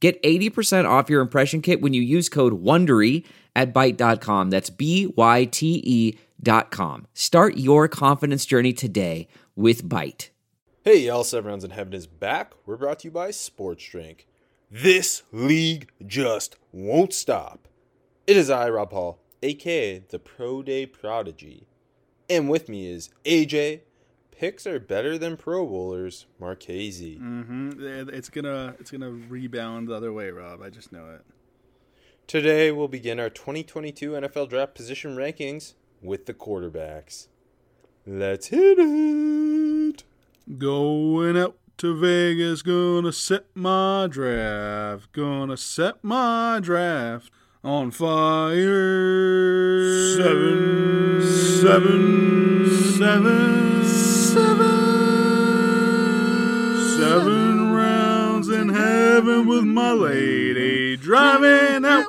Get 80% off your impression kit when you use code WONDERY at Byte.com. That's B-Y-T-E dot com. Start your confidence journey today with Byte. Hey, y'all, Seven Rounds in Heaven is back. We're brought to you by Sports Drink. This league just won't stop. It is I, Rob Paul, aka the Pro Day Prodigy. And with me is AJ. Picks are better than Pro Bowlers, Marchese. Mm-hmm. It's gonna it's gonna rebound the other way, Rob. I just know it. Today we'll begin our 2022 NFL Draft position rankings with the quarterbacks. Let's hit it. Going out to Vegas, gonna set my draft. Gonna set my draft on fire. Seven, seven, seven, seven, seven rounds in heaven with my lady, driving out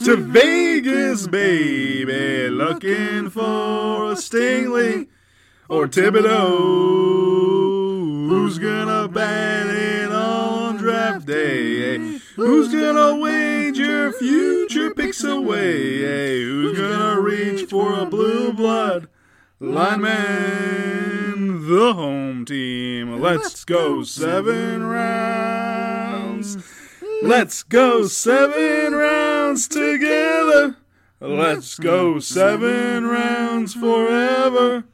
to Vegas, baby, looking for a Stingley or Thibodeaux. Who's gonna bat it on draft day? Who's gonna wager future picks away? Who's gonna reach for a blue blood lineman? The home team. Let's go seven rounds. Let's go seven rounds together. Let's go seven rounds forever.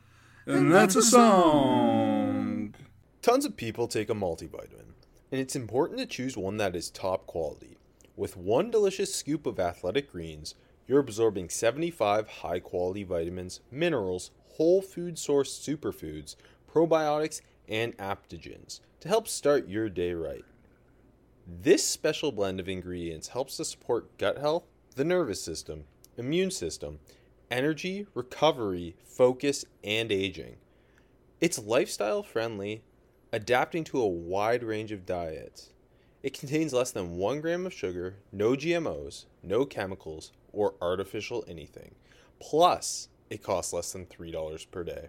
And that's a song. Tons of people take a multivitamin, and it's important to choose one that is top quality. With one delicious scoop of athletic greens, you're absorbing 75 high quality vitamins, minerals, whole food source superfoods, probiotics, and adaptogens to help start your day right. This special blend of ingredients helps to support gut health, the nervous system, immune system, energy, recovery, focus, and aging. It's lifestyle friendly, adapting to a wide range of diets. It contains less than 1 gram of sugar, no GMOs, no chemicals, or artificial anything. Plus, it costs less than $3 per day.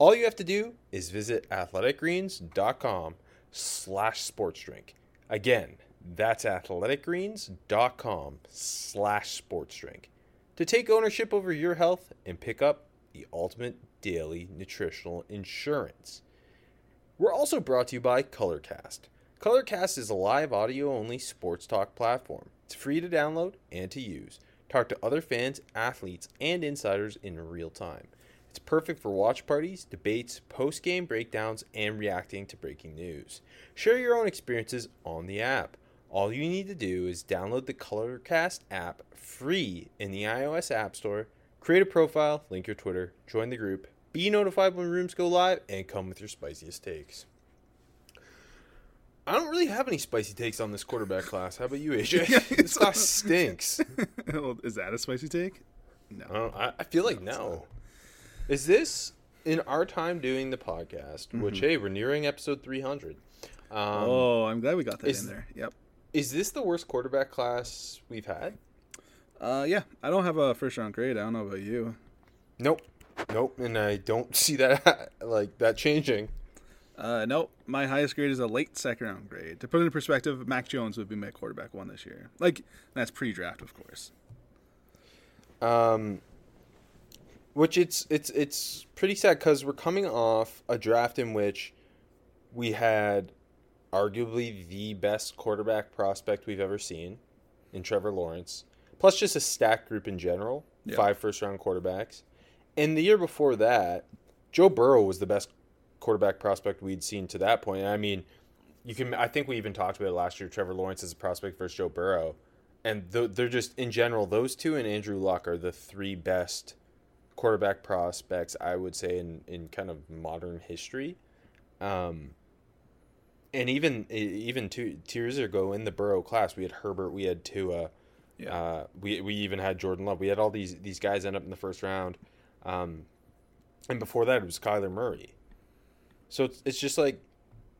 All you have to do is visit athleticgreens.com slash sports drink. Again, that's athleticgreens.com slash sports drink to take ownership over your health and pick up the ultimate daily nutritional insurance. We're also brought to you by Colorcast. Colorcast is a live audio only sports talk platform. It's free to download and to use. Talk to other fans, athletes, and insiders in real time. It's perfect for watch parties, debates, post game breakdowns, and reacting to breaking news. Share your own experiences on the app. All you need to do is download the Colorcast app free in the iOS App Store, create a profile, link your Twitter, join the group, be notified when rooms go live, and come with your spiciest takes. I don't really have any spicy takes on this quarterback class. How about you, AJ? this class stinks. Is that a spicy take? No. I, I, I feel like no. Is this in our time doing the podcast? Which hey, we're nearing episode three hundred. Um, oh, I'm glad we got that is- in there. Yep. Is this the worst quarterback class we've had? Uh, yeah, I don't have a first round grade. I don't know about you. Nope, nope, and I don't see that like that changing. Uh, no, my highest grade is a late second round grade. To put it in perspective, Mac Jones would be my quarterback one this year. Like that's pre-draft, of course. Um, which it's it's it's pretty sad because we're coming off a draft in which we had arguably the best quarterback prospect we've ever seen in Trevor Lawrence, plus just a stacked group in general, Yeah. five first round quarterbacks. And the year before that, Joe Burrow was the best quarterback prospect we'd seen to that point. I mean, you can I think we even talked about it last year Trevor Lawrence as a prospect versus Joe Burrow. And they're just in general those two and Andrew Luck are the three best quarterback prospects I would say in in kind of modern history. Um and even even two, two years ago in the Burrow class, we had Herbert, we had Tua, Yeah. uh, we we even had Jordan Love. We had all these these guys end up in the first round, um, and before that it was Kyler Murray. So it's it's just like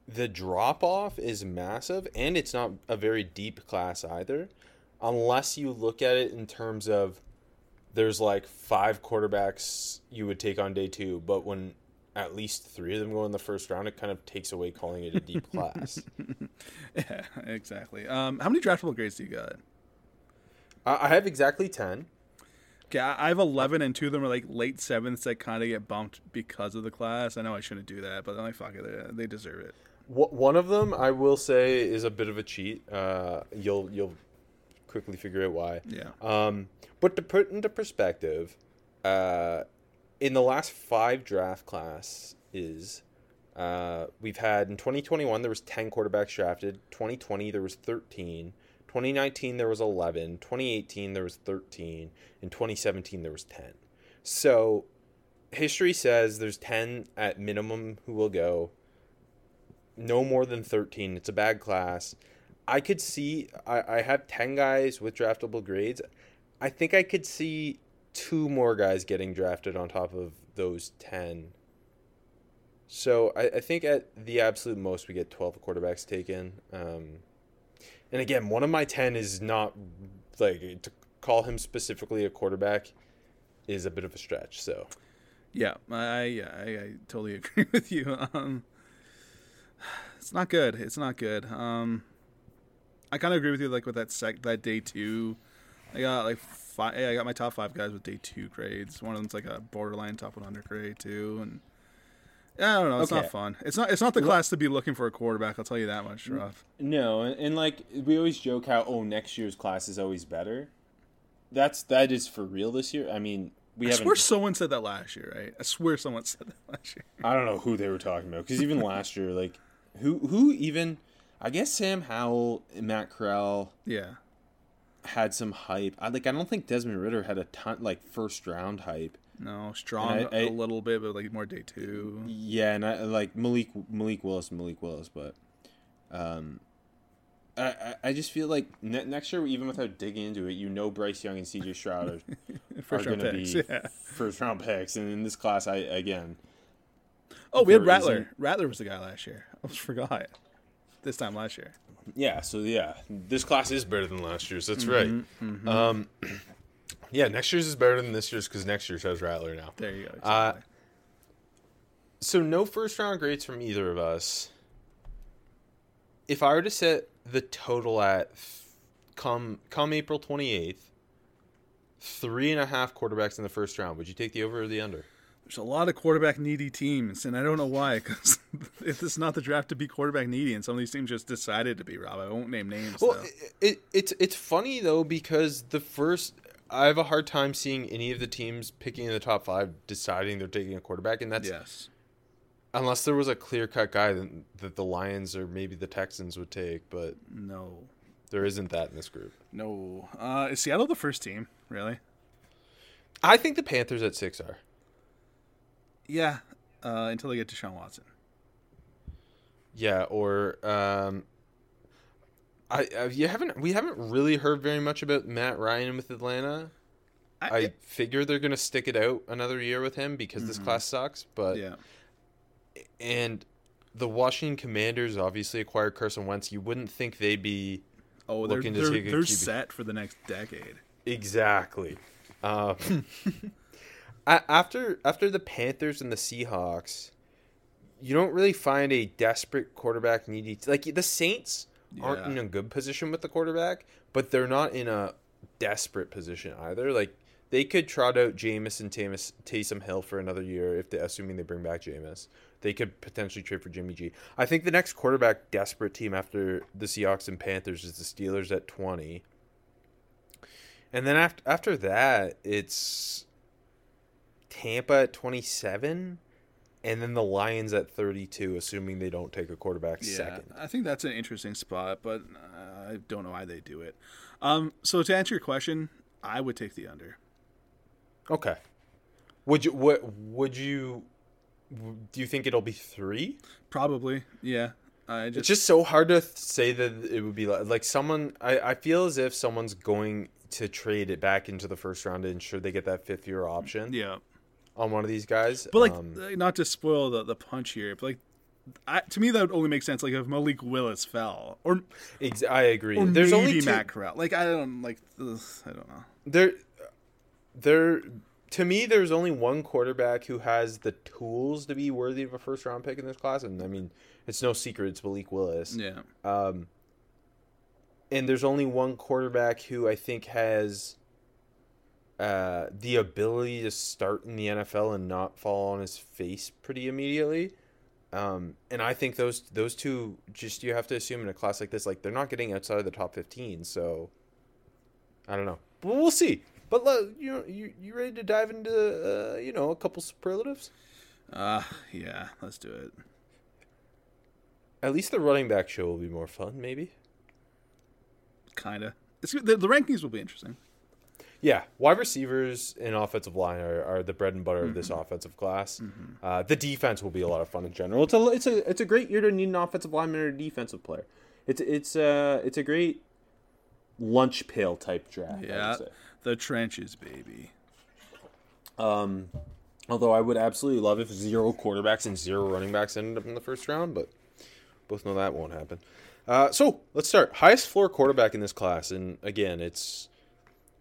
the drop off is massive, and it's not a very deep class either, unless you look at it in terms of there's like five quarterbacks you would take on day two, but when at least three of them go in the first round, it kind of takes away calling it a deep class. yeah, exactly. Um, how many draftable grades do you got? I I have exactly ten. Okay, I I have eleven, and two of them are like late sevenths that kind of get bumped because of the class. I know I shouldn't do that, but I'm like, fuck it, they, they deserve it. One of them, I will say, is a bit of a cheat. Uh, you'll you'll quickly figure out why. Yeah. Um, but to put into perspective, uh, in the last five draft classes, uh, we've had in 2021 there was 10 quarterbacks drafted. 2020 there was 13. 2019 there was 11. 2018 there was 13. In 2017 there was 10. So history says there's 10 at minimum who will go. No more than 13. It's a bad class. I could see I, I have 10 guys with draftable grades. I think I could see two more guys getting drafted on top of those 10. So I, I think at the absolute most we get 12 quarterbacks taken. Um, and again, one of my 10 is not like to call him specifically a quarterback is a bit of a stretch. So Yeah, I I, I totally agree with you. Um, it's not good. It's not good. Um, I kind of agree with you. Like with that sec, that day two, I got like five. I got my top five guys with day two grades. One of them's like a borderline top 100 grade too, and yeah, I don't know. It's Okay. not fun. It's not. It's not the class to be looking for a quarterback. I'll tell you that much, Rough. No, and, and like we always joke how oh next year's class is always better. That's that is for real this year. I mean, we I haven't. swear someone said that last year, right? I swear someone said that last year. I don't know who they were talking about because even last year, like who who even I guess Sam Howell and Matt Corral Yeah. had some hype. I like I don't think Desmond Ridder had a ton like first round hype. No, strong And I- I- a little bit, but like more day two. Yeah, and I like Malik Malik Willis, Malik Willis, but um, I I, just feel like ne- next year, even without digging into it, you know Bryce Young and C.J. Stroud are, are going to be Yeah. first round picks, and in this class, I again Oh, we had Rattler. Rattler was the guy last year. I almost forgot. This time last year. yeah. So yeah, this class is better than last year's. That's right. Um, yeah, next year's is better than this year's because next year's has Rattler now. There you go. Uh. So no first round grades from either of us. If I were to set the total at come come April twenty eighth, three and a half quarterbacks in the first round, would you take the over or the under? There's a lot of quarterback needy teams, and I don't know why. Because it's not the draft to be quarterback needy, and some of these teams just decided to be. Rob, I won't name names. Well, though. it, it it's it's funny though because the first I have a hard time seeing any of the teams picking in the top five deciding they're taking a quarterback, and that's yes. unless there was a clear cut guy that, that the Lions or maybe the Texans would take, but No. there isn't that in this group. No. Uh, is Seattle the first team? Really? I think the Panthers at six are. Yeah. Uh, until they get Deshaun Watson. Yeah, or um, I, I you haven't we haven't really heard very much about Matt Ryan with Atlanta. I figure they're gonna stick it out another year with him because this class sucks. But yeah. and the Washington Commanders obviously acquired Carson Wentz. You wouldn't think they'd be Oh, they're looking to they're, take a they're QB. set for the next decade. exactly. Uh, after after the Panthers and the Seahawks, you don't really find a desperate quarterback needy. Like the Saints aren't Yeah. in a good position with the quarterback, but they're not in a desperate position either. Like they could trot out Jameis and Tamis, Taysom Hill for another year if they assuming they bring back Jameis. They could potentially trade for Jimmy G. I think the next quarterback desperate team after the Seahawks and Panthers is the Steelers at twenty. And then after after that, it's Tampa at twenty seven, and then the Lions at thirty two, assuming they don't take a quarterback Yeah, second. I think that's an interesting spot, but uh, I don't know why they do it. Um, so to answer your question, I would take the under. Okay. Would you what would you do you think it'll be 3? Probably, yeah. I just, It's just so hard to th- say that it would be like, like someone I, I feel as if someone's going to trade it back into the first round to ensure they get that fifth year option yeah. On one of these guys. But like, Um, uh, not to spoil the, the punch here, but like, I, to me that would only make sense like if Malik Willis fell or ex- I agree. or There's maybe only two, Matt Corral. Like I don't like ugh, I don't know. there there to me there's only one quarterback who has the tools to be worthy of a first round pick in this class and I mean it's no secret it's Malik Willis. Yeah, Um, and there's only one quarterback who I think has uh, the ability to start in the NFL and not fall on his face pretty immediately. Um, and I think those those two just you have to assume in a class like this, like they're not getting outside of the top fifteen. So I don't know, but we'll see. But you know, you you ready to dive into uh, you know a couple superlatives? uh yeah. Let's do it. At least the running back show will be more fun, maybe. Kinda. It's the, the rankings will be interesting. Yeah, wide receivers and offensive line are, are the bread and butter of this offensive class. Uh, the defense will be a lot of fun in general. It's a it's a it's a great year to need an offensive lineman or a defensive player. It's it's uh it's a great lunch pail type draft. Yeah, the trenches, baby. Um, although I would absolutely love if zero quarterbacks and zero running backs ended up in the first round, but both know that won't happen. Uh, so let's start. Highest floor quarterback in this class, and again, it's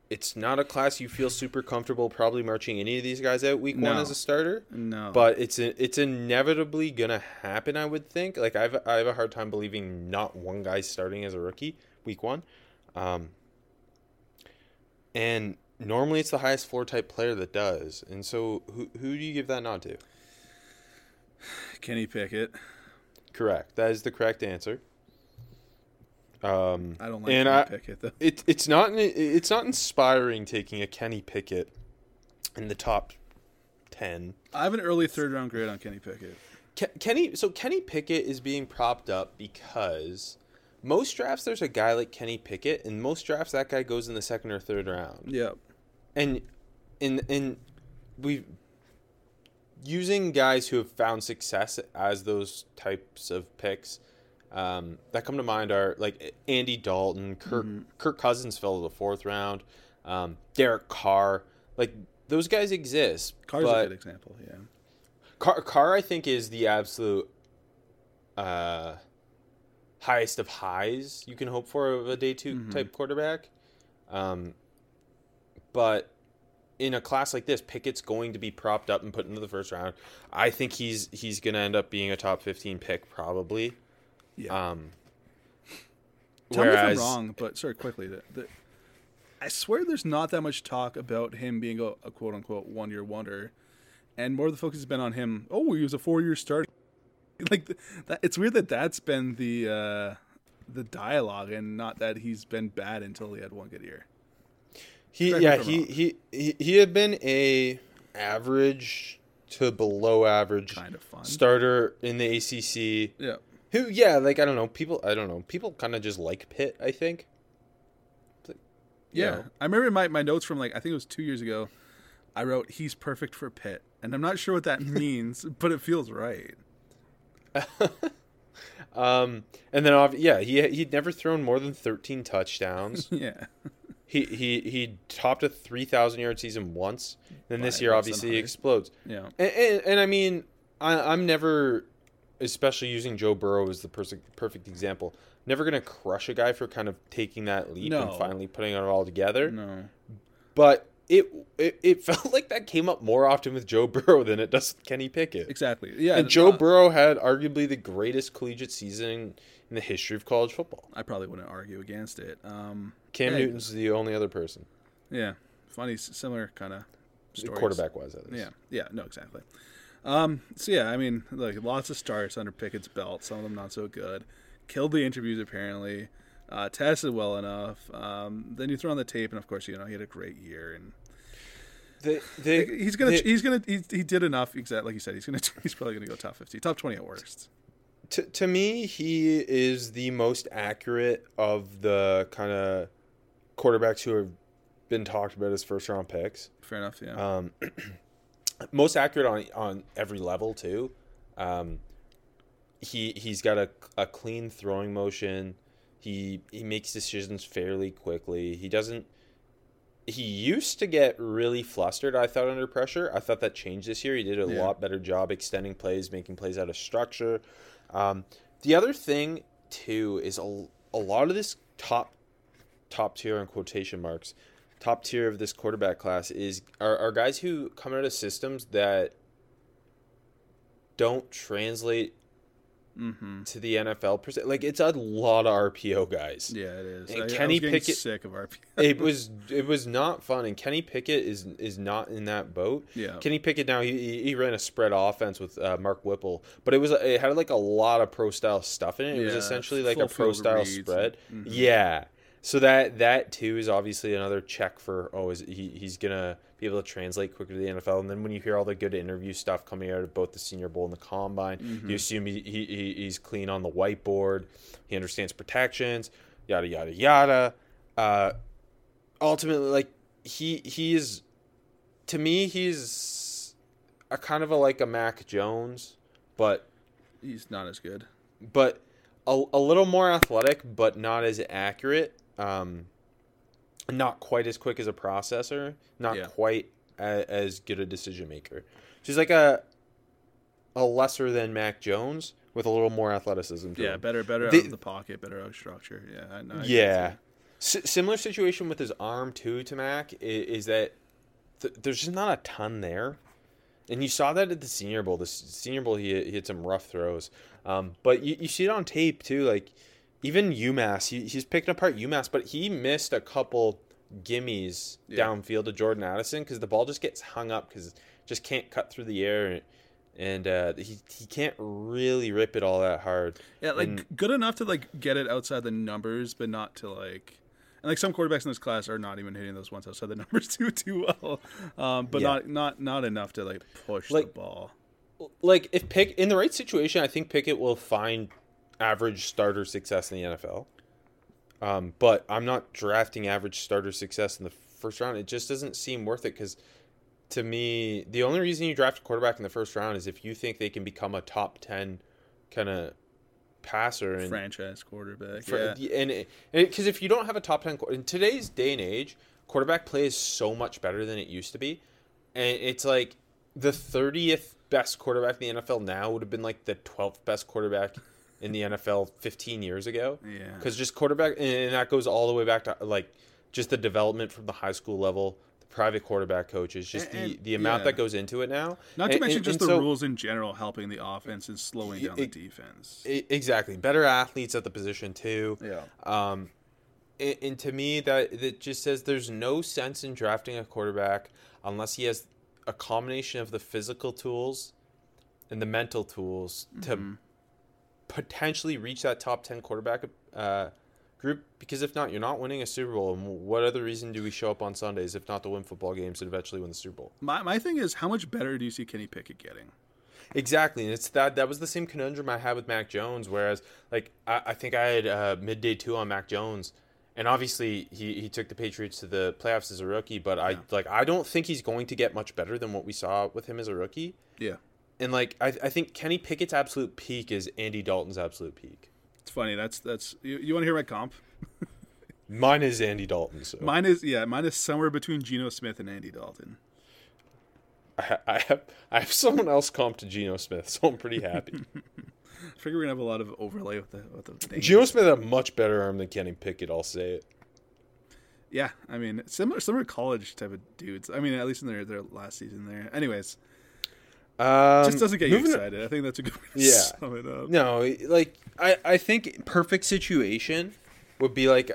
it's not a class you feel super comfortable probably marching any of these guys out week one as a starter. No, But it's it's inevitably gonna happen. I would think. Like I've I have a hard time believing not one guy starting as a rookie week one, um, and normally it's the highest floor type player that does. And so who who do you give that nod to? Kenny Pickett. Correct. That is the correct answer. Um, I don't like and Kenny I, Pickett though. it, it's not it's not inspiring taking a Kenny Pickett in the top ten. I have an early third round grade on Kenny Pickett. Ke- Kenny, so Kenny Pickett is being propped up because most drafts there's a guy like Kenny Pickett, and most drafts that guy goes in the second or third round. Yep. And in in we using guys who have found success as those types of picks um, that come to mind are like Andy Dalton, Kirk Kirk Cousins fell to the fourth round, um, Derek Carr, like those guys exist. Carr's a good example. Yeah. Carr, Carr, I think, is the absolute uh, highest of highs you can hope for of a day 2 type quarterback. Um, but in a class like this, Pickett's going to be propped up and put into the first round. I think he's he's going to end up being a top fifteen pick probably. Yeah. Um, Tell me if I'm wrong, but sorry, quickly. The, the, I swear there's not that much talk about him being a, a quote unquote one year wonder, and more of the focus has been on him. Oh, he was a four year starter. Like th- that, it's weird that that's been the uh, the dialogue, and not that he's been bad until he had one good year. He Correct yeah he, he he he had been a average to below average Kind of fun. starter in the ACC. Yeah. Who yeah like I don't know people I don't know people kind of just like Pitt I think. Like, Yeah, know. I remember my, my notes from like I think it was two years ago. I wrote he's perfect for Pitt, and I'm not sure what that means, but it feels right. Um and then yeah he he'd never thrown more than 13 touchdowns. Yeah, he he he topped a 3000 yard season once. Then this year obviously he explodes. yeah, And, and, and I mean, I, I'm never, especially using Joe Burrow as the perfect perfect example, never gonna crush a guy for kind of taking that leap No. and finally putting it all together. no, But it, it it felt like that came up more often with Joe Burrow than it does with Kenny Pickett. exactly. Yeah, And Joe uh, Burrow had arguably the greatest collegiate season in the history of college football. I probably wouldn't argue against it. Um, Cam. Newton's the only other person. yeah, funny, similar kind of. Quarterback wise, at least. Yeah, yeah, no, exactly. Um, so yeah, I mean, like lots of starts under Pickett's belt. Some of them not so good. Killed the interviews apparently. Uh, tested well enough. Um, then you throw on the tape, and of course, you know he had a great year, and The, the, he's gonna, the- he's gonna, he, he did enough. Exactly like you said, he's gonna, he's probably gonna go top fifty, top twenty at worst. to, to me, he is the most accurate of the kind of quarterbacks who have been talked about as first round picks. Fair enough. Yeah. Um, most accurate on on every level too. Um, he he's got a, a clean throwing motion. He he makes decisions fairly quickly. He doesn't. He used to get really flustered. I thought under pressure. I thought that changed this year. He did a Yeah. lot better job extending plays, making plays out of structure. Um, the other thing too is a, a lot of this top top tier in quotation marks top tier of this quarterback class is are, are guys who come out of systems that don't translate mm-hmm. to the NFL. Like it's a lot of RPO guys. Yeah, it is. And I, I Kenny was Pickett- sick of RP. It was it was not fun, and Kenny Pickett is is not in that boat. Yeah. Kenny Pickett now he, he- ran a spread offense with uh, Mark Whipple, but it was it had like a lot of pro style stuff in it. It was essentially like a pro style spread. Mhm. Yeah. So that that too is obviously another check for oh is he he's gonna be able to translate quicker to the NFL and then when you hear all the good interview stuff coming out of both the Senior Bowl and the Combine Mm-hmm. you assume he, he he- he's clean on the whiteboard he understands protections yada yada yada uh, ultimately like he he is to me he's a kind of a like a Mac Jones but He's not as good. but a, a little more athletic, but not as accurate. Um, not quite as quick as a processor. Not Yeah. quite a, as good a decision maker. She's like a a lesser than Mac Jones with a little more athleticism. To Yeah, him. better, better The- out of the pocket, better out of structure. Yeah, I, no, yeah. S- similar situation with his arm too to Mac is, is that th- there's just not a ton there, and you saw that at the Senior Bowl. The Senior Bowl, he, he had some rough throws, um, but you, you see it on tape too. Like even UMass, he, he's picking apart UMass, but he missed a couple gimmies Yeah. downfield to Jordan Addison because the ball just gets hung up because just can't cut through the air. And uh, he, he can't really rip it all that hard. Yeah, like And- good enough to like get it outside the numbers, but not to like. And like some quarterbacks in this class are not even hitting those ones outside the numbers too too well, um, but Yeah. not not not enough to like push Like- the ball. like if Pick in the right situation, I think Pickett will find average starter success in the NFL. Um, but I'm not drafting average starter success in the first round. It just doesn't seem worth it because, to me, the only reason you draft a quarterback in the first round is if you think they can become a top ten kind of passer and Franchise quarterback. for, yeah. and because if you don't have a top ten qu- in today's day and age, quarterback play is so much better than it used to be, and it's like the thirtieth best quarterback in the NFL now would have been like the twelfth best quarterback in the NFL fifteen years ago. Yeah. because just quarterback, and that goes all the way back to like just the development from the high school level. the Private quarterback coaches, just And- the, and- the amount yeah. that goes into it now. Not to And- mention just the so- rules in general helping the offense and slowing down the defense. E- Exactly, better athletes at the position too. Yeah. Um, and, and to me, that that just says there's no sense in drafting a quarterback unless he has a combination of the physical tools and the mental tools to potentially reach that top ten quarterback uh, group. Because if not, you're not winning a Super Bowl. And what other reason do we show up on Sundays if not to win football games and eventually win the Super Bowl? My my thing is how much better do you see Kenny Pickett getting? Exactly, and it's that that was the same conundrum I had with Mac Jones. Whereas, like, I, I think I had uh, midday two on Mac Jones, and obviously he, he took the Patriots to the playoffs as a rookie. But I like I don't think he's going to get much better than what we saw with him as a rookie. Yeah. And like I, I think Kenny Pickett's absolute peak is Andy Dalton's absolute peak. It's funny. That's that's you, you want to hear my comp? Mine is Andy Dalton. So Mine is yeah, mine is somewhere between Geno Smith and Andy Dalton. I, I have I have someone else comp to Geno Smith, so I'm pretty happy. I figure we're gonna have a lot of overlay with the with the names. Geno Smith had a much better arm than Kenny Pickett. I'll say it. Yeah, I mean similar similar college type of dudes. I mean at least in their their last season there. Anyways, Um, just doesn't get you excited. I think that's a good way to Yeah. sum it up. No, like I, I think perfect situation would be like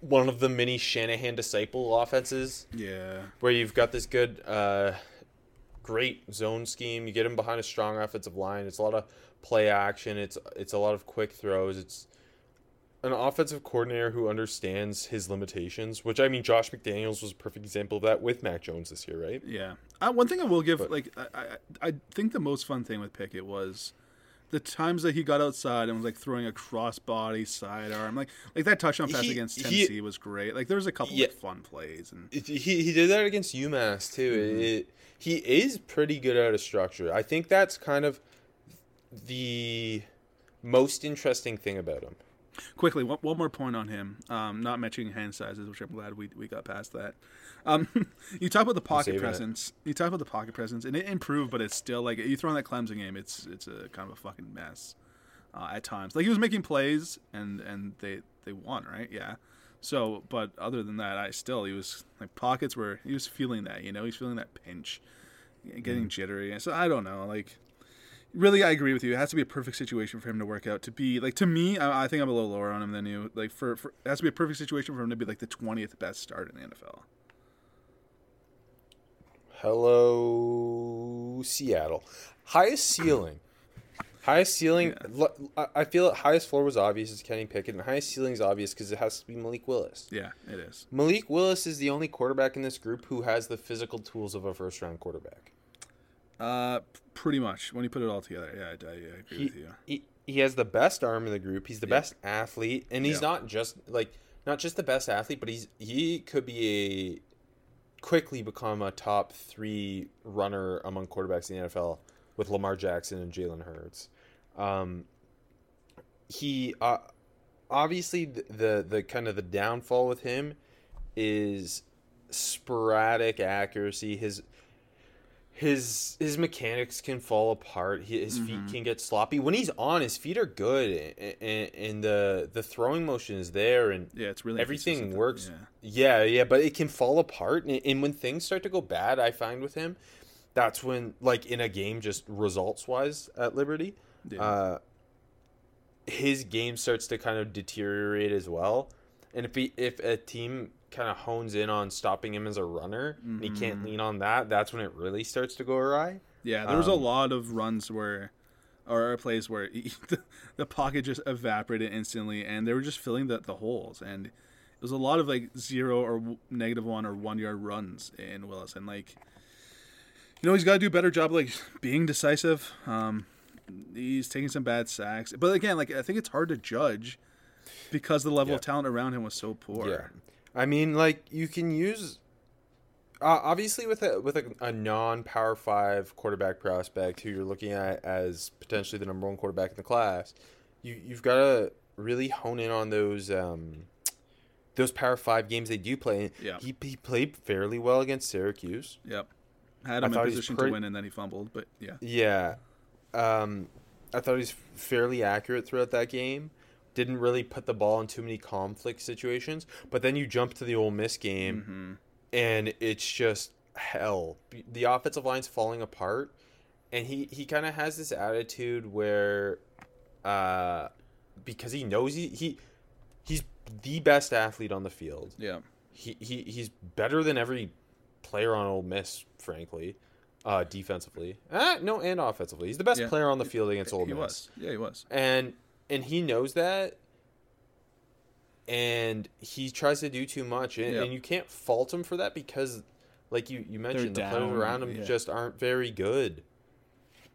one of the mini Shanahan disciple offenses Yeah. where you've got this good, uh, great zone scheme. You get him behind a strong offensive line. It's a lot of play action. It's it's a lot of quick throws. It's an offensive coordinator who understands his limitations. Which I mean, Josh McDaniels was a perfect example of that with Mac Jones this year, right? Yeah. Uh, one thing I will give, But- like, I, I, I think the most fun thing with Pickett was the times that he got outside and was like throwing a crossbody sidearm, like, like that touchdown pass He- against he- Tennessee was great. Like, there was a couple Yeah. of fun plays, and he he did that against UMass too. Mm-hmm. It, he is pretty good at a structure. I think that's kind of the most interesting thing about him. Quickly, one, one more point on him. Um, not mentioning hand sizes, which I'm glad we we got past that. Um, you talk about the pocket saving it. presence. You talk about the pocket presence, and it improved, but it's still like you throw in that Clemson game. It's it's a kind of a fucking mess uh, at times. Like he was making plays, and and they they won, right? Yeah. So, but other than that, I still he was like pockets were he was feeling that, you know, he's feeling that pinch, getting jittery. And so I don't know, like really I agree with you. It has to be a perfect situation for him to work out. To be like to me, I, I think I'm a little lower on him than you. Like for, for it has to be a perfect situation for him to be like the twentieth best start in the NFL. Hello, Seattle. Highest ceiling. Highest ceiling. I feel it, highest floor was obvious is Kenny Pickett, and highest ceiling is obvious because it has to be Malik Willis. Yeah, it is. Malik Willis is the only quarterback in this group who has the physical tools of a first round quarterback. Uh, pretty much when you put it all together. Yeah, I, I agree He, with you. he, he has the best arm in the group. He's the best athlete, and he's Yeah. not just like not just the best athlete, but he's he could be a quickly become a top three runner among quarterbacks in the NFL with Lamar Jackson and Jalen Hurts. Um, he uh, obviously the, the the kind of the downfall with him is sporadic accuracy. His his his mechanics can fall apart. His feet can get sloppy. When he's on, his feet are good, and, and the the throwing motion is there, and Yeah, it's really everything works. Yeah. Yeah, yeah, but it can fall apart, and, and when things start to go bad, I find with him, that's when, like in a game, just results wise at Liberty, Yeah. uh, his game starts to kind of deteriorate as well. And if he, if a team kind of hones in on stopping him as a runner, and he can't Mm-hmm. lean on that, that's when it really starts to go awry. Yeah, there was a Um, lot of runs where, or plays where the, the pocket just evaporated instantly, and they were just filling the, the holes. And it was a lot of like zero or w- negative one or one yard runs in Willis, and like, you know, he's got to do a better job like being decisive. Um, he's taking some bad sacks, but again, like I think it's hard to judge because the level of talent around him was so poor. Yeah, I mean, like you can use uh, obviously with a with a, a non Power Five quarterback prospect who you're looking at as potentially the number one quarterback in the class. You you've got to really hone in on those um, those Power Five games they do play. Yeah. he he played fairly well against Syracuse. Yep. Had I him in position pretty- to win, and then he fumbled. But yeah, Yeah. Um, I thought he was fairly accurate throughout that game. Didn't really put the ball in too many conflict situations. But then you jump to the Ole Miss game, and it's just hell. The offensive line's falling apart, and he, he kind of has this attitude where, uh, because he knows he, he he's the best athlete on the field yeah, he, he he's better than every player on Ole Miss, frankly, uh, defensively. Ah, no, and offensively. He's the best Yeah. player on the field against Ole he Miss, was. Yeah, he was. and and he knows that, and he tries to do too much, and, Yeah. and you can't fault him for that because, like you you mentioned, the players around him yeah. just aren't very good.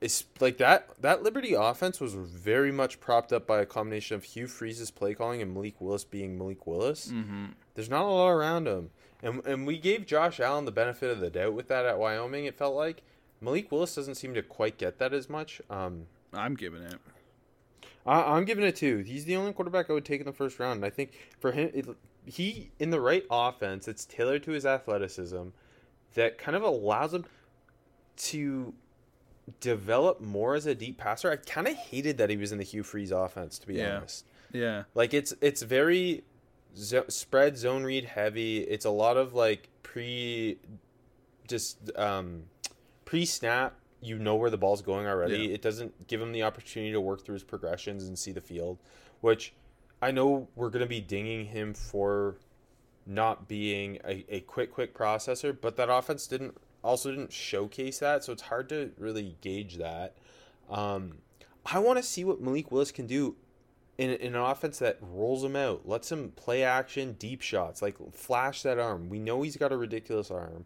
It's like that that Liberty offense was very much propped up by a combination of Hugh Freeze's play calling and Malik Willis being Malik Willis Mm-hmm. there's not a lot around him. And and we gave Josh Allen the benefit of the doubt with that at Wyoming. It felt like Malik Willis doesn't seem to quite get that as much. Um, I'm giving it. I, I'm giving it two. He's the only quarterback I would take in the first round. And I think for him, it, he in the right offense, it's tailored to his athleticism, that kind of allows him to develop more as a deep passer. I kind of hated that he was in the Hugh Freeze offense, to be Yeah. honest. Yeah. Like it's it's very zo- spread zone read heavy. It's a lot of like pre just um pre snap. You know where the ball's going already. Yeah. It doesn't give him the opportunity to work through his progressions and see the field, which I know we're gonna be dinging him for not being a, a quick, quick processor, but that offense didn't also didn't showcase that, so it's hard to really gauge that. Um, I want to see what Malik Willis can do in, in an offense that rolls him out, lets him play action, deep shots, like flash that arm. We know he's got a ridiculous arm.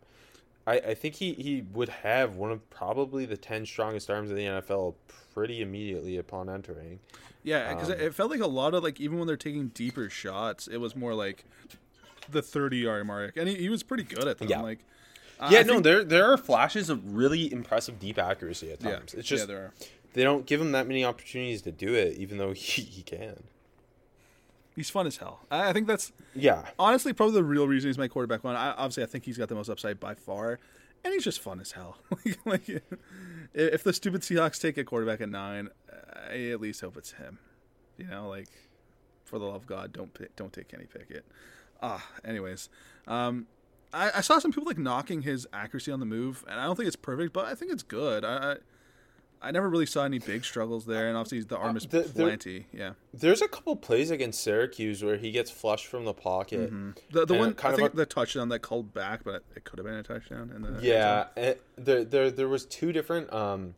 I, I think he, he would have one of probably the 10 strongest arms in the NFL pretty immediately upon entering. Yeah, because Um, it felt like a lot of like even when they're taking deeper shots, it was more like the thirty yard mark, and he, he was pretty good at them. Yeah. Like, Yeah, I no, think- there there are flashes of really impressive deep accuracy at yeah, times. It's yeah, just there are. they don't give him that many opportunities to do it, even though he, he can. He's fun as hell. I, I think that's Yeah, honestly probably the real reason he's my quarterback one. I, obviously, I think he's got the most upside by far, and he's just fun as hell. like, like, if the stupid Seahawks take a quarterback at nine, I at least hope it's him. You know, like for the love of God, don't pick, don't take Kenny Pickett. Ah, anyways, um, I, I saw some people like knocking his accuracy on the move, and I don't think it's perfect, but I think it's good. I. I I never really saw any big struggles there, and obviously the arm is there- plenty. Yeah, there's a couple plays against Syracuse where he gets flushed from the pocket. the the one kind I of think a- the touchdown that called back, but it could have been a touchdown. In the Yeah, it, there there there was two different um,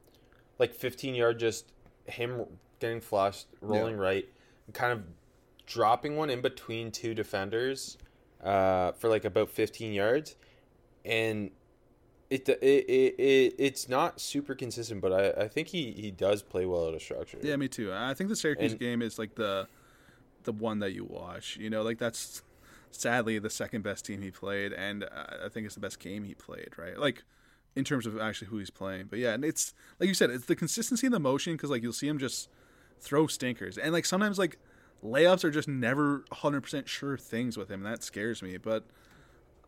like 15 yard just him getting flushed, rolling right, kind of dropping one in between two defenders, uh, for like about 15 yards, and it it it, it it's not super consistent, but I, I think he he does play well out of structure. Yeah, me too. I think the Syracuse And- game is like the the one that you watch. You know, like that's sadly the second best team he played, and I think it's the best game he played. Right, like in terms of actually who he's playing. But yeah, and it's like you said, it's the consistency in the motion because like you'll see him just throw stinkers, and like sometimes like layups are just never 100% sure things with him. And that scares me, but.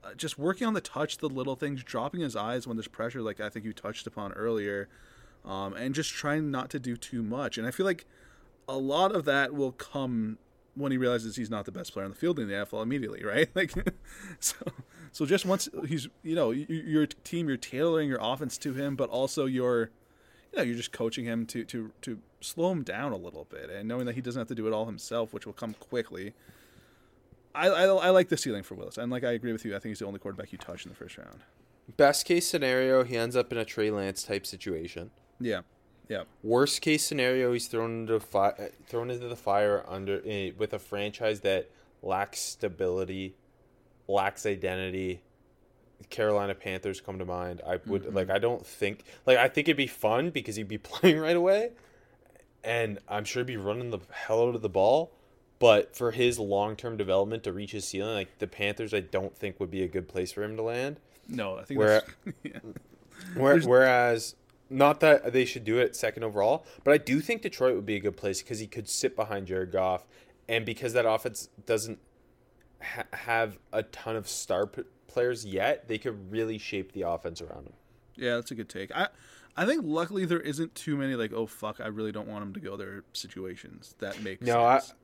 Uh, Just working on the touch, the little things, dropping his eyes when there's pressure, like I think you touched upon earlier, um, and just trying not to do too much. And I feel like a lot of that will come when he realizes he's not the best player on the field in the NFL immediately, right? Like, so, so just once he's, you know, your team, you're tailoring your offense to him, but also you're, you know, you're just coaching him to to to slow him down a little bit, and knowing that he doesn't have to do it all himself, which will come quickly. I, I, I like the ceiling for Willis, and like I agree with you. I think he's the only quarterback you touch in the first round. Best case scenario, he ends up in a Trey Lance type situation. Yeah, yeah, Worst case scenario, he's thrown into fi- uh, thrown into the fire under eh, with a franchise that lacks stability, lacks identity. Carolina Panthers come to mind. I would like. I don't think like. I think it'd be fun because he'd be playing right away, and I'm sure he'd be running the hell out of the ball. But for his long term development to reach his ceiling, like the Panthers, I don't think would be a good place for him to land. no, I think Where- that's, yeah. Where, whereas, not that they should do it second overall, but I do think Detroit would be a good place because he could sit behind Jared Goff, and because that offense doesn't ha- have a ton of star p- players yet, they could really shape the offense around him. Yeah, that's a good take. I I think luckily there isn't too many like oh fuck I really don't want him to go there situations that make No, sense. I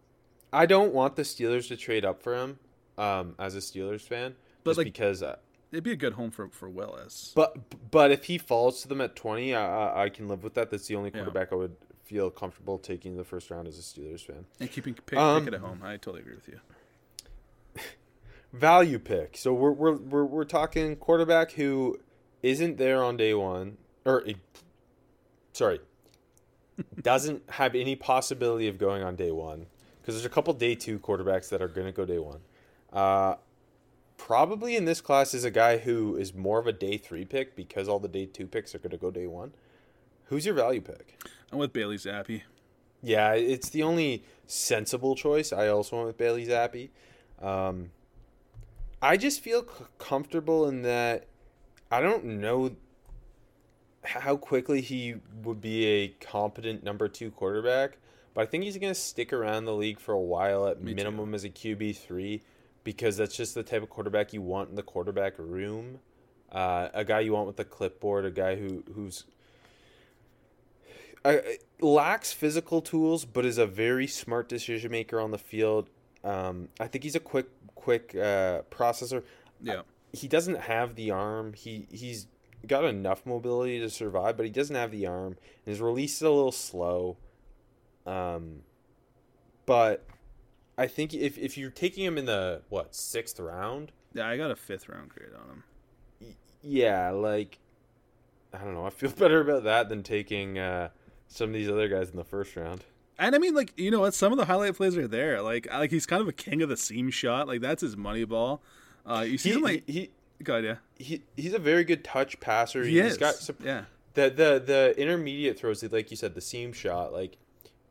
don't want the Steelers to trade up for him, um, as a Steelers fan, But, just like- because. Uh, It'd be a good home for for Willis. But but if he falls to them at twenty, I, I- I can live with that. That's the only Yeah. quarterback I would feel comfortable taking the first round as a Steelers fan. and keeping pick, Um, Pickett at home, I totally agree with you. value pick. So we're we're we're, we're talking quarterback who isn't there on day one, or eh, sorry, doesn't have any possibility of going on day one because there's a couple day two quarterbacks that are going to go day one. Uh, probably in this class is a guy who is more of a day three pick because all the day two picks are going to go day one. Who's your value pick? I'm with Bailey Zappe. Yeah, it's the only sensible choice. I also went with Bailey Zappe. Um, I just feel c- comfortable in that I don't know how quickly he would be a competent number two quarterback, but I think he's going to stick around the league for a while at Me too. minimum as a QB three because that's just the type of quarterback you want in the quarterback room. Uh, a guy you want with the clipboard, a guy who who's uh, lacks physical tools, but is a very smart decision maker on the field. Um, I think he's a quick, quick uh, processor. Yeah, He doesn't have the arm. He he's got enough mobility to survive, but he doesn't have the arm. And his release is a little slow. Um, but I think if if you're taking him in the what sixth round, Yeah, I got a fifth round grade on him. y- yeah, like I don't know. I feel better about that than taking uh, some of these other guys in the first round. And I mean, like you know what? Some of the highlight plays are there. Like, like he's kind of a king of the seam shot. Like that's his money ball. Uh, you see He, him like, he, God, yeah, he he's a very good touch passer. he He's is. got sup- yeah, the the the intermediate throws, like you said, the seam shot, like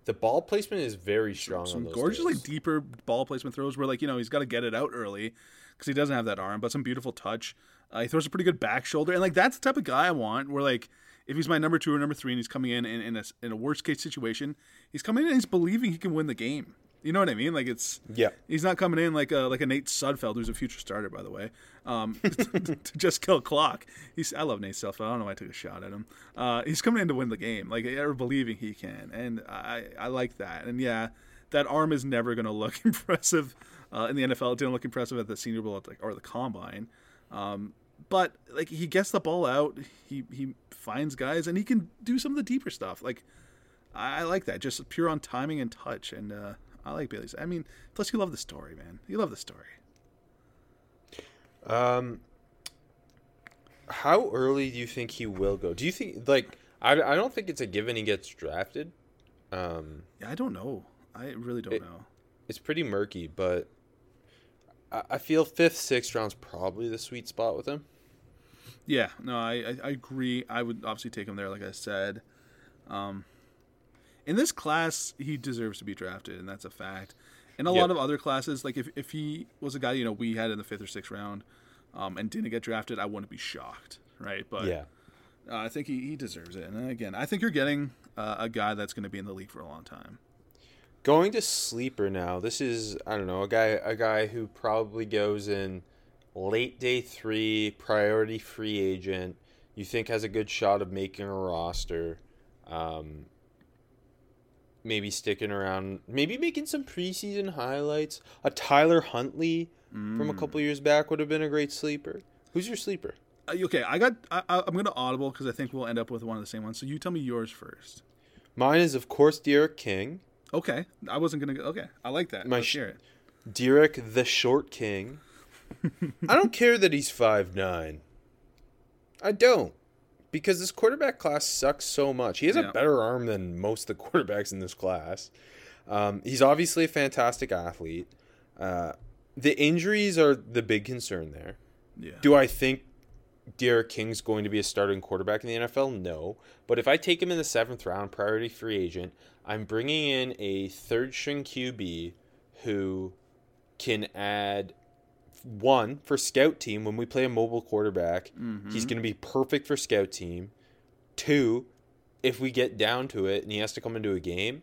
the ball placement is very strong. on some gorgeous like deeper ball placement throws where like you know he's got to get it out early because he doesn't have that arm, but some beautiful touch. Uh, he throws a pretty good back shoulder, and like that's the type of guy I want. Where like if he's my number two or number three, and he's coming in in, in a in a worst case situation, he's coming in and he's believing he can win the game. You know what I mean? Like it's Yeah. He's not coming in like a like a Nate Sudfeld, who's a future starter, by the way, um, to just kill clock. He's I love Nate Sudfeld. I don't know why I took a shot at him. Uh, he's coming in to win the game, like ever believing he can, and I I like that. And yeah, that arm is never going to look impressive uh, in the NFL. It didn't look impressive at the Senior Bowl at the, or the Combine. Um, but like he gets the ball out, he he finds guys, and he can do some of the deeper stuff. Like I, I like that, just pure on timing and touch, and uh, I like Bailey's. I mean, plus you love the story, man. You love the story. Um, how early do you think he will go? Do you think like I, I don't think it's a given he gets drafted. Um, Yeah, I don't know. I really don't It- know. it's pretty murky, but I, I feel fifth, sixth round's probably the sweet spot with him. Yeah, no, I, I, I agree. I would obviously take him there, like I said. Um, in this class, he deserves to be drafted, and that's a fact. In a Yep. lot of other classes, like if, if he was a guy you know we had in the fifth or sixth round, um, and didn't get drafted, I wouldn't be shocked, right? But yeah. uh, I think he, he deserves it. And again, I think you're getting uh, a guy that's going to be in the league for a long time. Going to sleeper now. This is I don't know a guy a guy who probably goes in late day three, priority free agent. You think has a good shot of making a roster. Um, maybe sticking around, maybe making some preseason highlights. A Tyler Huntley from a couple years back would have been a great sleeper. Who's your sleeper? Uh, okay, I got. I, I'm going to audible because I think we'll end up with one of the same ones. So you tell me yours first. Mine is of course D'Eriq King. Okay, I wasn't going to. Okay, I like that. My Let's sh- hear it. D'Eriq the Short King. I don't care that he's five nine. I don't. Because this quarterback class sucks so much. He has Yeah. a better arm than most of the quarterbacks in this class. Um, he's obviously a fantastic athlete. Uh, the injuries are the big concern there. Yeah. Do I think D'Eriq King's going to be a starting quarterback in the NFL? No. But if I take him in the seventh round, priority free agent, I'm bringing in a third string QB who can add one for scout team when we play a mobile quarterback. He's going to be perfect for scout team. Two, if we get down to it and he has to come into a game,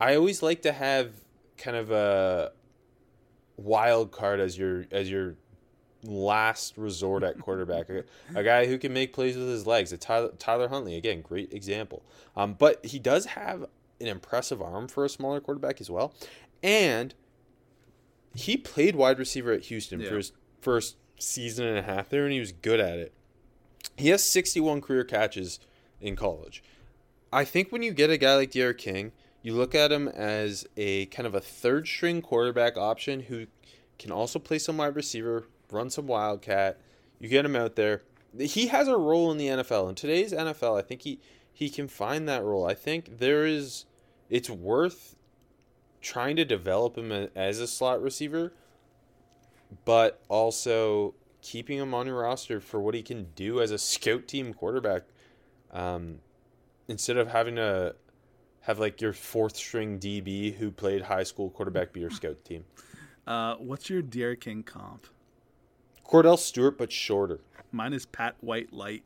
I always like to have kind of a wild card as your as your last resort at quarterback. a, a guy who can make plays with his legs. A Tyler, Tyler Huntley again, great example. Um, but he does have an impressive arm for a smaller quarterback as well, and he played wide receiver at Houston Yeah. for his first season and a half there, and he was good at it. He has 61 career catches in college. I think when you get a guy like D'Eriq King, you look at him as a kind of a third string quarterback option who can also play some wide receiver, run some wildcat. You get him out there. He has a role in the NFL. In today's NFL, I think he he can find that role. I think there is it's worth trying to develop him as a slot receiver, but also keeping him on your roster for what he can do as a scout team quarterback. Um, instead of having to have like your fourth string DB who played high school quarterback be your scout team. Uh, what's your D'Eriq King comp? Kordell Stewart, but shorter. Mine is Pat White light.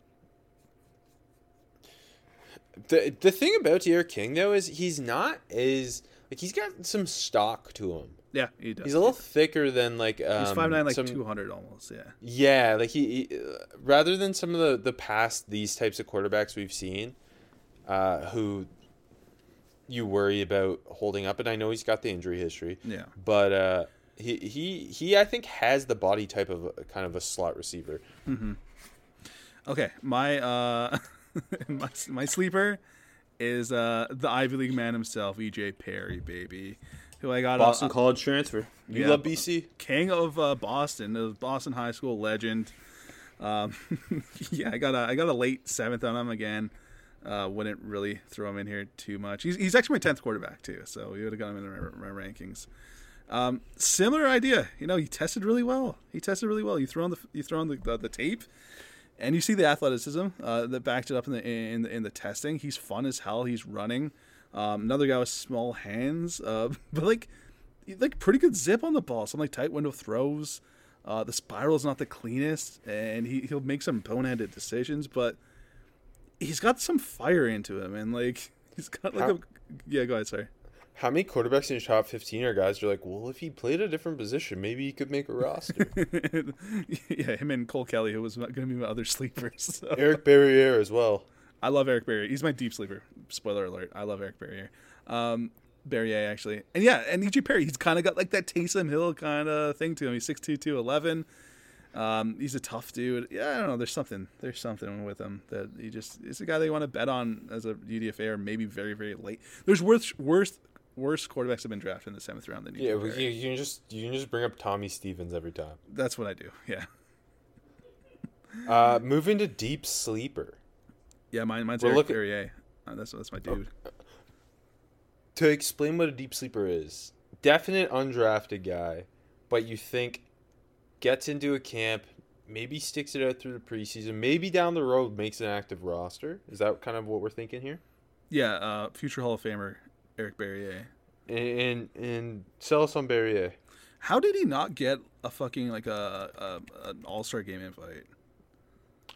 The the thing about D'Eriq King though is he's not as like he's got some stock to him. Yeah, he does. He's a little thicker than like um, He's five nine, like two hundred almost. Yeah. Yeah, like he, he rather than some of the the past these types of quarterbacks we've seen, uh, who you worry about holding up, and I know he's got the injury history. Yeah. but uh, he he he I think has the body type of a, kind of a slot receiver. Okay, my uh, my my sleeper is uh the Ivy League man himself, EJ Perry, baby, who I got Boston College transfer. You Yeah, love BC? king of uh, Boston, a Boston high school legend. Um, yeah, I got a I got a late seventh on him again. Uh, wouldn't really throw him in here too much. He's, he's actually my tenth quarterback too, so we would have got him in my, my rankings. Um, similar idea, you know, he tested really well. He tested really well. You throw on the you throw on the, the, the tape, and you see the athleticism uh, that backed it up in the in the, in the testing. He's fun as hell. He's running. Um, another guy with small hands, uh, but like like pretty good zip on the ball. Some like tight window throws. Uh, the spiral is not the cleanest, and he he'll make some boneheaded decisions, but he's got some fire into him, and like he's got like How- a yeah. Go ahead, sorry. How many quarterbacks in your top 15 are guys you're like, well, if he played a different position, maybe he could make a roster? yeah, him and Cole Kelly, who was going to be my other sleepers. So. Eric Barriere as well. I love Eric Barriere. He's my deep sleeper. Spoiler alert. I love Eric Barriere. Um, Barriere actually, and yeah, and EJ Perry. He's kind of got like that Taysom Hill kind of thing to him. He's 6'2", 211. Um, he's a tough dude. Yeah, I don't know. There's something. There's something with him that he just is a guy they want to bet on as a UDFA or maybe very very late. There's worse worse worse quarterbacks have been drafted in the seventh round than EJ Yeah, you, you can just you can just bring up Tommy Stevens every time. That's what I do. Yeah, Uh, moving to deep sleeper. yeah. Mine, mine's We're Eric looking- Barriere. Uh, that's that's my dude. To explain what a deep sleeper is, definite undrafted guy, but you think gets into a camp, maybe sticks it out through the preseason, maybe down the road makes an active roster. Is that kind of what we're thinking here? Yeah, uh, future Hall of Famer Eric Barriere. And and, and sell us on Barriere. How did he not get a fucking like a, a an All Star game invite?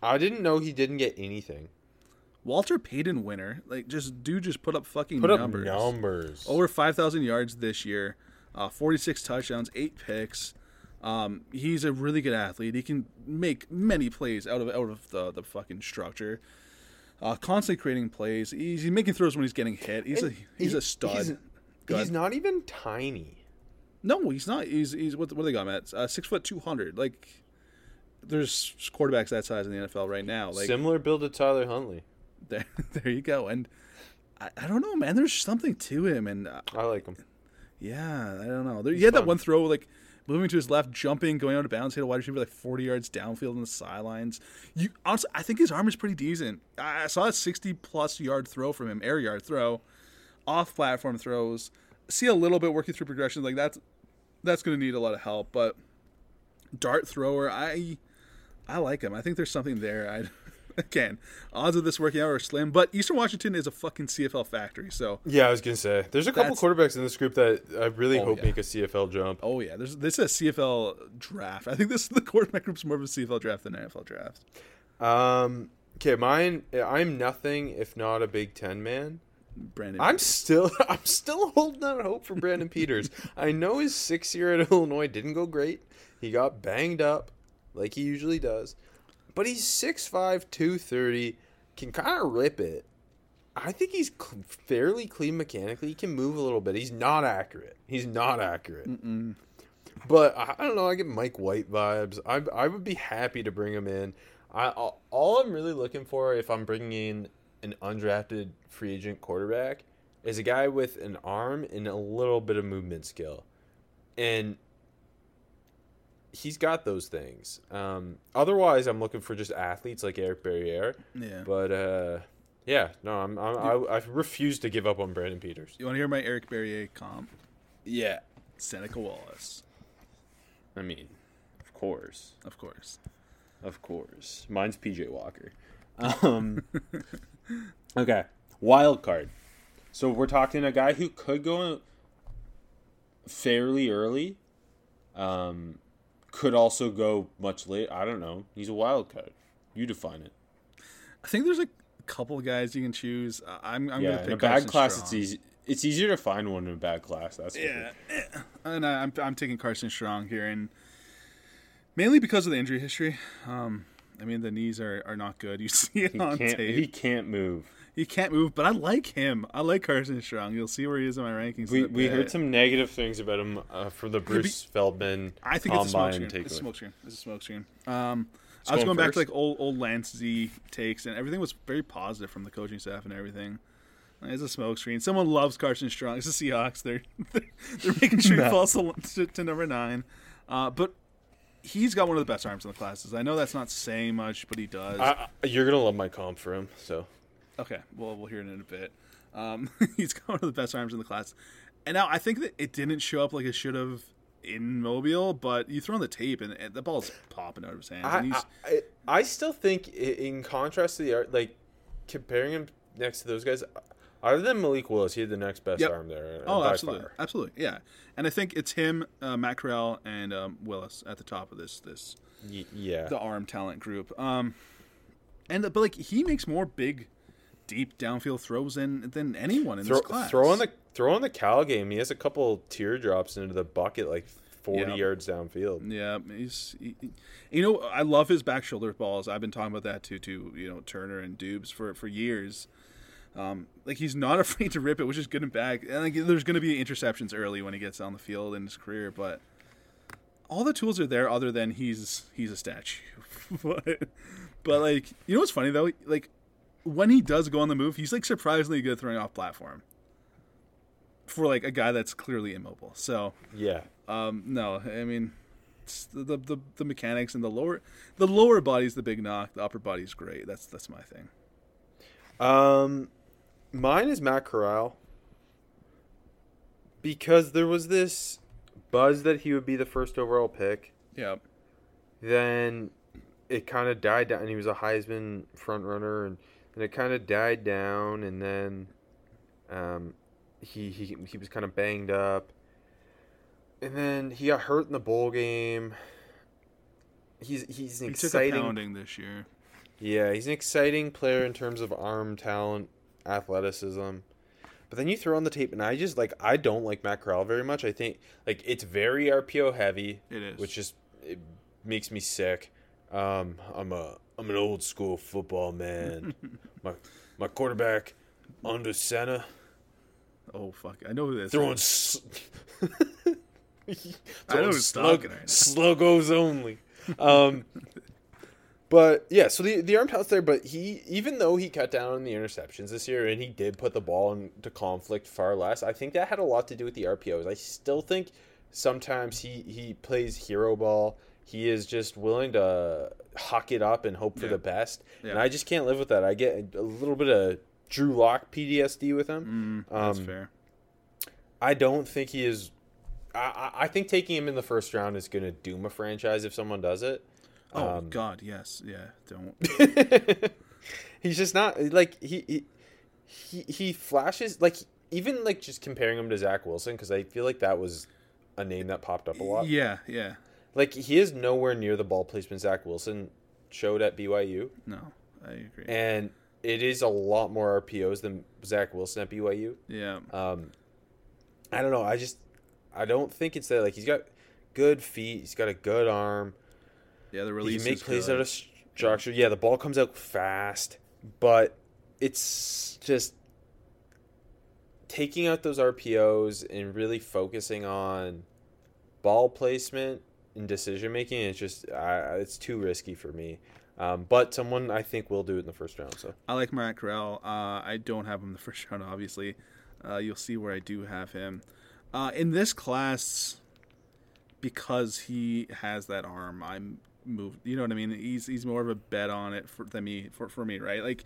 I didn't know he didn't get anything. Walter Payton winner, like just dude, just put up fucking Put up numbers. numbers. Over five thousand yards this year, uh, forty six touchdowns, eight picks. Um, he's a really good athlete. He can make many plays out of out of the the fucking structure. Uh, constantly creating plays. He's, he's making throws when he's getting hit. He's a he's a stud. He's, he's not even tiny. No, he's not. He's he's what what do they got at? Uh, six foot two hundred. Like there's quarterbacks that size in the NFL right now. Like Similar build to Tyler Huntley. there, there you go. And I, I don't know, man. There's something to him, and uh, I like him. yeah, I don't know. There, he had that one throw, like moving to his left, jumping, going out of bounds, hit a wide receiver like 40 yards downfield on the sidelines. You honestly, I think his arm is pretty decent. I saw a 60 plus yard throw from him, air yard throw, off platform throws. See a little bit working through progressions like that's that's going to need a lot of help, but dart thrower, I I like him. I think there's something there. I again, odds of this working out are slim, but Eastern Washington is a fucking CFL factory, so Yeah, I was gonna say. There's a couple quarterbacks in this group that I really Oh, hope yeah. make a CFL jump. Oh yeah, there's this is a CFL draft. I think this is the quarterback group's more of a CFL draft than an NFL draft. Um, okay, mine. I'm nothing if not a Big Ten man. Brandon, I'm still, I'm still holding out hope for Brandon Peters. I know his six year at Illinois didn't go great. He got banged up, like he usually does. But he's 6'5", 230, can kind of rip it. I think he's cl- fairly clean mechanically. He can move a little bit. He's not accurate. He's not accurate. But I, I don't know. I get Mike White vibes. I I would be happy to bring him in. I all I'm really looking for if I'm bringing in an undrafted free agent quarterback is a guy with an arm and a little bit of movement skill, and he's got those things. Um, otherwise, I'm looking for just athletes like Eric Barriere. yeah. But uh, yeah, no, I'm, I'm I, I refuse to give up on Brandon Peters. you want to hear my Eric Barriere comp? Yeah. Seneca Wallace, I mean, of course. of course. Of course. Mine's PJ Walker. Um, okay. Wild card. So we're talking a guy who could go fairly early. Um, could also go much late. I don't know. He's a wild card. You define it. I think there's a couple guys you can choose. I'm I'm yeah, gonna pick in a bad class, Strong. it's easy. It's easier to find one in a bad class. That's Yeah, and I, I'm I'm taking Carson Strong here, and mainly because of the injury history. Um, I mean the knees are, are not good. You see it He on tape. He can't move. He can't move, but I like him. I like Carson Strong. You'll see where he is in my rankings. We we heard some negative things about him uh, for the Bruce Feldman I think it's a smoke screen. It's a smoke screen. It's a smoke screen. Um, I was going going back to like old old Lance Z takes, and everything was very positive from the coaching staff and everything. It's a smoke screen. Someone loves Carson Strong. It's the Seahawks. They're they're, they're making sure he falls to, to, to number nine. Uh, but he's got one of the best arms in the classes. I know that's not saying much, but he does. I, I- you're gonna love my comp for him. So Okay, well, we'll hear it in a bit. Um, he's got one of the best arms in the class. And now I think that it didn't show up like it should have in Mobile, but you throw on the tape and, and the ball's popping out of his hands. I, I, I still think, in contrast to the art, like comparing him next to those guys, other than Malik Willis, he had the next best Yep. arm there. oh, absolutely, far. absolutely, yeah. And I think it's him, uh, Matt Corral, and um, Willis at the top of this this Y- yeah. the arm talent group. Um, and but like he makes more big, deep downfield throws than than anyone in throw, this class. throw on the throw on the Cal game. He has a couple teardrops into the bucket, like forty Yeah. yards downfield. Yeah, he's he, he- you know I love his back shoulder balls. I've been talking about that too to you know Turner and Dubes for for years. Um, like he's not afraid to rip it, which is good and bad. And like there's going to be interceptions early when he gets on the field in his career, but all the tools are there other than he's he's a statue. but but like you know what's funny though, like when he does go on the move, he's like surprisingly good throwing off platform for like a guy that's clearly immobile. So Yeah. um, no, I mean, it's the, the the the mechanics and the lower the lower body's the big knock. The upper body's great. That's that's my thing. Um, mine is Matt Corral because there was this buzz that he would be the first overall pick. Yeah, Then it kind of died down. and He was a Heisman front runner, and then it kind of died down. And then, um, he he he was kind of banged up, and then he got hurt in the bowl game. He's he's an he took a exciting pounding this year. yeah, he's an exciting player in terms of arm talent, athleticism. But then you throw on the tape, and I just like I don't like Matt Corral very much. I think like it's very RPO heavy, It is. which just it makes me sick. Um, I'm a I'm an old school football man. my my quarterback under center Oh fuck, I know who this. throwing. is. S- I know slug, sluggos only. Um, but yeah, so the the arm talent's there, but he even though he cut down on the interceptions this year and he did put the ball into conflict far less, I think that had a lot to do with the RPOs. I still think sometimes he he plays hero ball. He is just willing to huck it up and hope for Yeah. the best, and I just can't live with that. I get a little bit of Drew Lock PTSD with him. Mm, that's Um, fair. I don't think he is. I, I I think taking him in the first round is going to doom a franchise if someone does it. Oh um, God, yes, yeah. Don't. He's just not like he he he, he flashes like even like just comparing him to Zach Wilson because I feel like that was a name that popped up a lot. yeah, yeah. Like he is nowhere near the ball placement Zach Wilson showed at BYU, No, I agree. and it is a lot more RPOs than Zach Wilson at BYU. yeah, Um, I don't know. I just I don't think it's that. Like he's got good feet. He's got a good arm. yeah. The He release can make plays good. out of structure. Yeah, the ball comes out fast, but it's just taking out those RPOs and really focusing on ball placement and decision making. It's just uh, it's too risky for me. Um, but someone I think will do it in the first round. So I like Matt Corral. Uh, I don't have him in the first round, obviously. Uh, you'll see where I do have him. Uh, in this class, because he has that arm, I'm moved. You know what I mean? He's he's more of a bet on it for than me for, for me, right? Like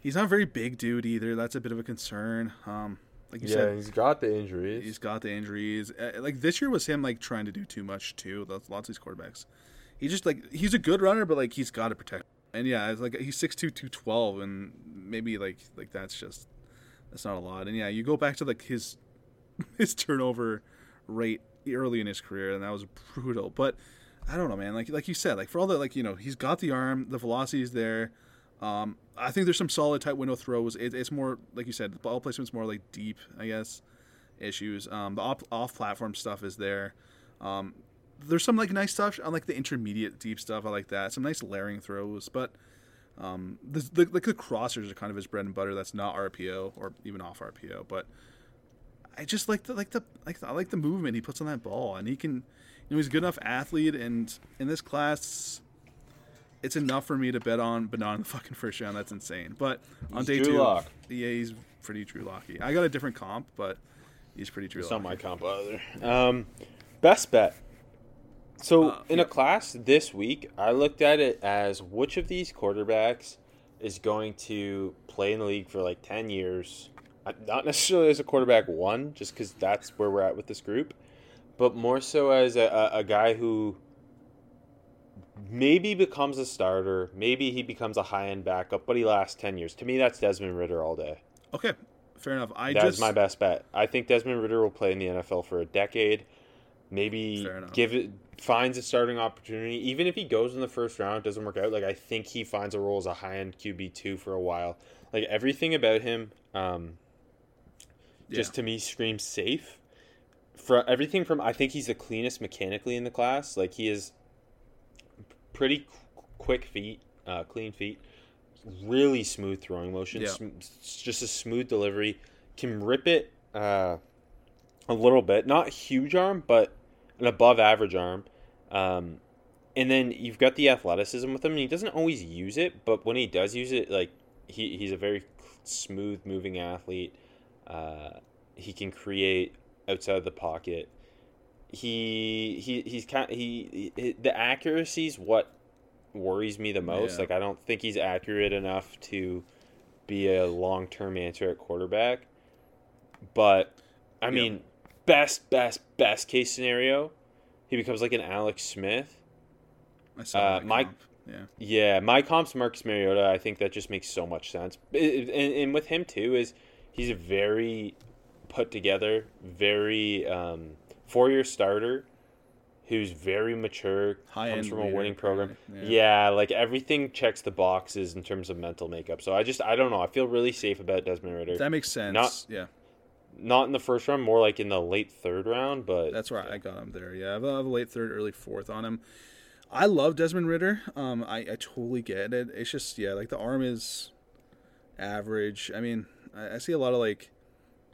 he's not very big dude either. That's a bit of a concern. Um, like you yeah, said, he's got the injuries. He's got the injuries. Uh, like this year was him like trying to do too much too. That's lots of these quarterbacks. He just like he's a good runner, but like he's got to protect. And yeah, it's like he's 6'2", 212, and maybe like like that's just that's not a lot. And yeah, you go back to like his his turnover rate early in his career, and that was brutal. But I don't know, man. Like like you said, like for all the like you know he's got the arm, the velocity is there. Um, I think there's some solid tight window throws. It, it's more like you said, the ball placement's more like deep, I guess, issues. Um, the off, platform stuff is there. Um, there's some like nice stuff on like the intermediate deep stuff. I like that. Some nice layering throws, but um, the, the like the crossers are kind of his bread and butter. That's not RPO or even off RPO, but I just like the like the like the, I like the movement he puts on that ball, and he can, you know, he's a good enough athlete. And in this class, it's enough for me to bet on, but not in the fucking first round. That's insane. But on day Drew two, Lock. yeah, he's pretty Drew Locky. I got a different comp, but he's pretty Drew It's not my comp either. Um, best bet. So Uh, in a class this week, I looked at it as which of these quarterbacks is going to play in the league for like ten years. Not necessarily as a quarterback one, just because that's where we're at with this group, but more so as a, a, a guy who maybe becomes a starter, maybe he becomes a high end backup, but he lasts ten years. To me, that's Desmond Ridder all day. Okay, fair enough. I That's just my best bet. I think Desmond Ridder will play in the NFL for a decade. Maybe give it finds a starting opportunity. Even if he goes in the first round, doesn't work out. Like I think he finds a role as a high end QB two for a while. Like everything about him, um, just Yeah. to me screams safe. For everything from I think he's the cleanest mechanically in the class. Like he is pretty qu- quick feet, uh, clean feet, really smooth throwing motion, Yeah. sm- just a smooth delivery. Can rip it uh, a little bit, not huge arm, but an above average arm. Um, and then you've got the athleticism with him. And he doesn't always use it, but when he does use it, like he, he's a very smooth moving athlete. Uh, he can create outside of the pocket. He he he's kind he, he the accuracy is what worries me the most. Yeah. Like I don't think he's accurate enough to be a long term answer at quarterback. But I mean, best best best case scenario, he becomes like an Alex Smith. I saw uh, my- comp. yeah. Yeah, my comp's Marcus Mariota. I think that just makes so much sense. It- and, and with him too is he's a very put together, very um, four year starter who's very mature, High-end comes from a winning program. apparently. Yeah. like everything checks the boxes in terms of mental makeup. So I just I don't know. I feel really safe about Desmond Ridder. That makes sense. Not- yeah, Not in the first round, more like in the late third round. But that's where I got him there. Yeah, I have a I have a late third, early fourth on him. I love Desmond Ridder. Um, I, I totally get it. It's just yeah, like the arm is average. I mean, I, I see a lot of like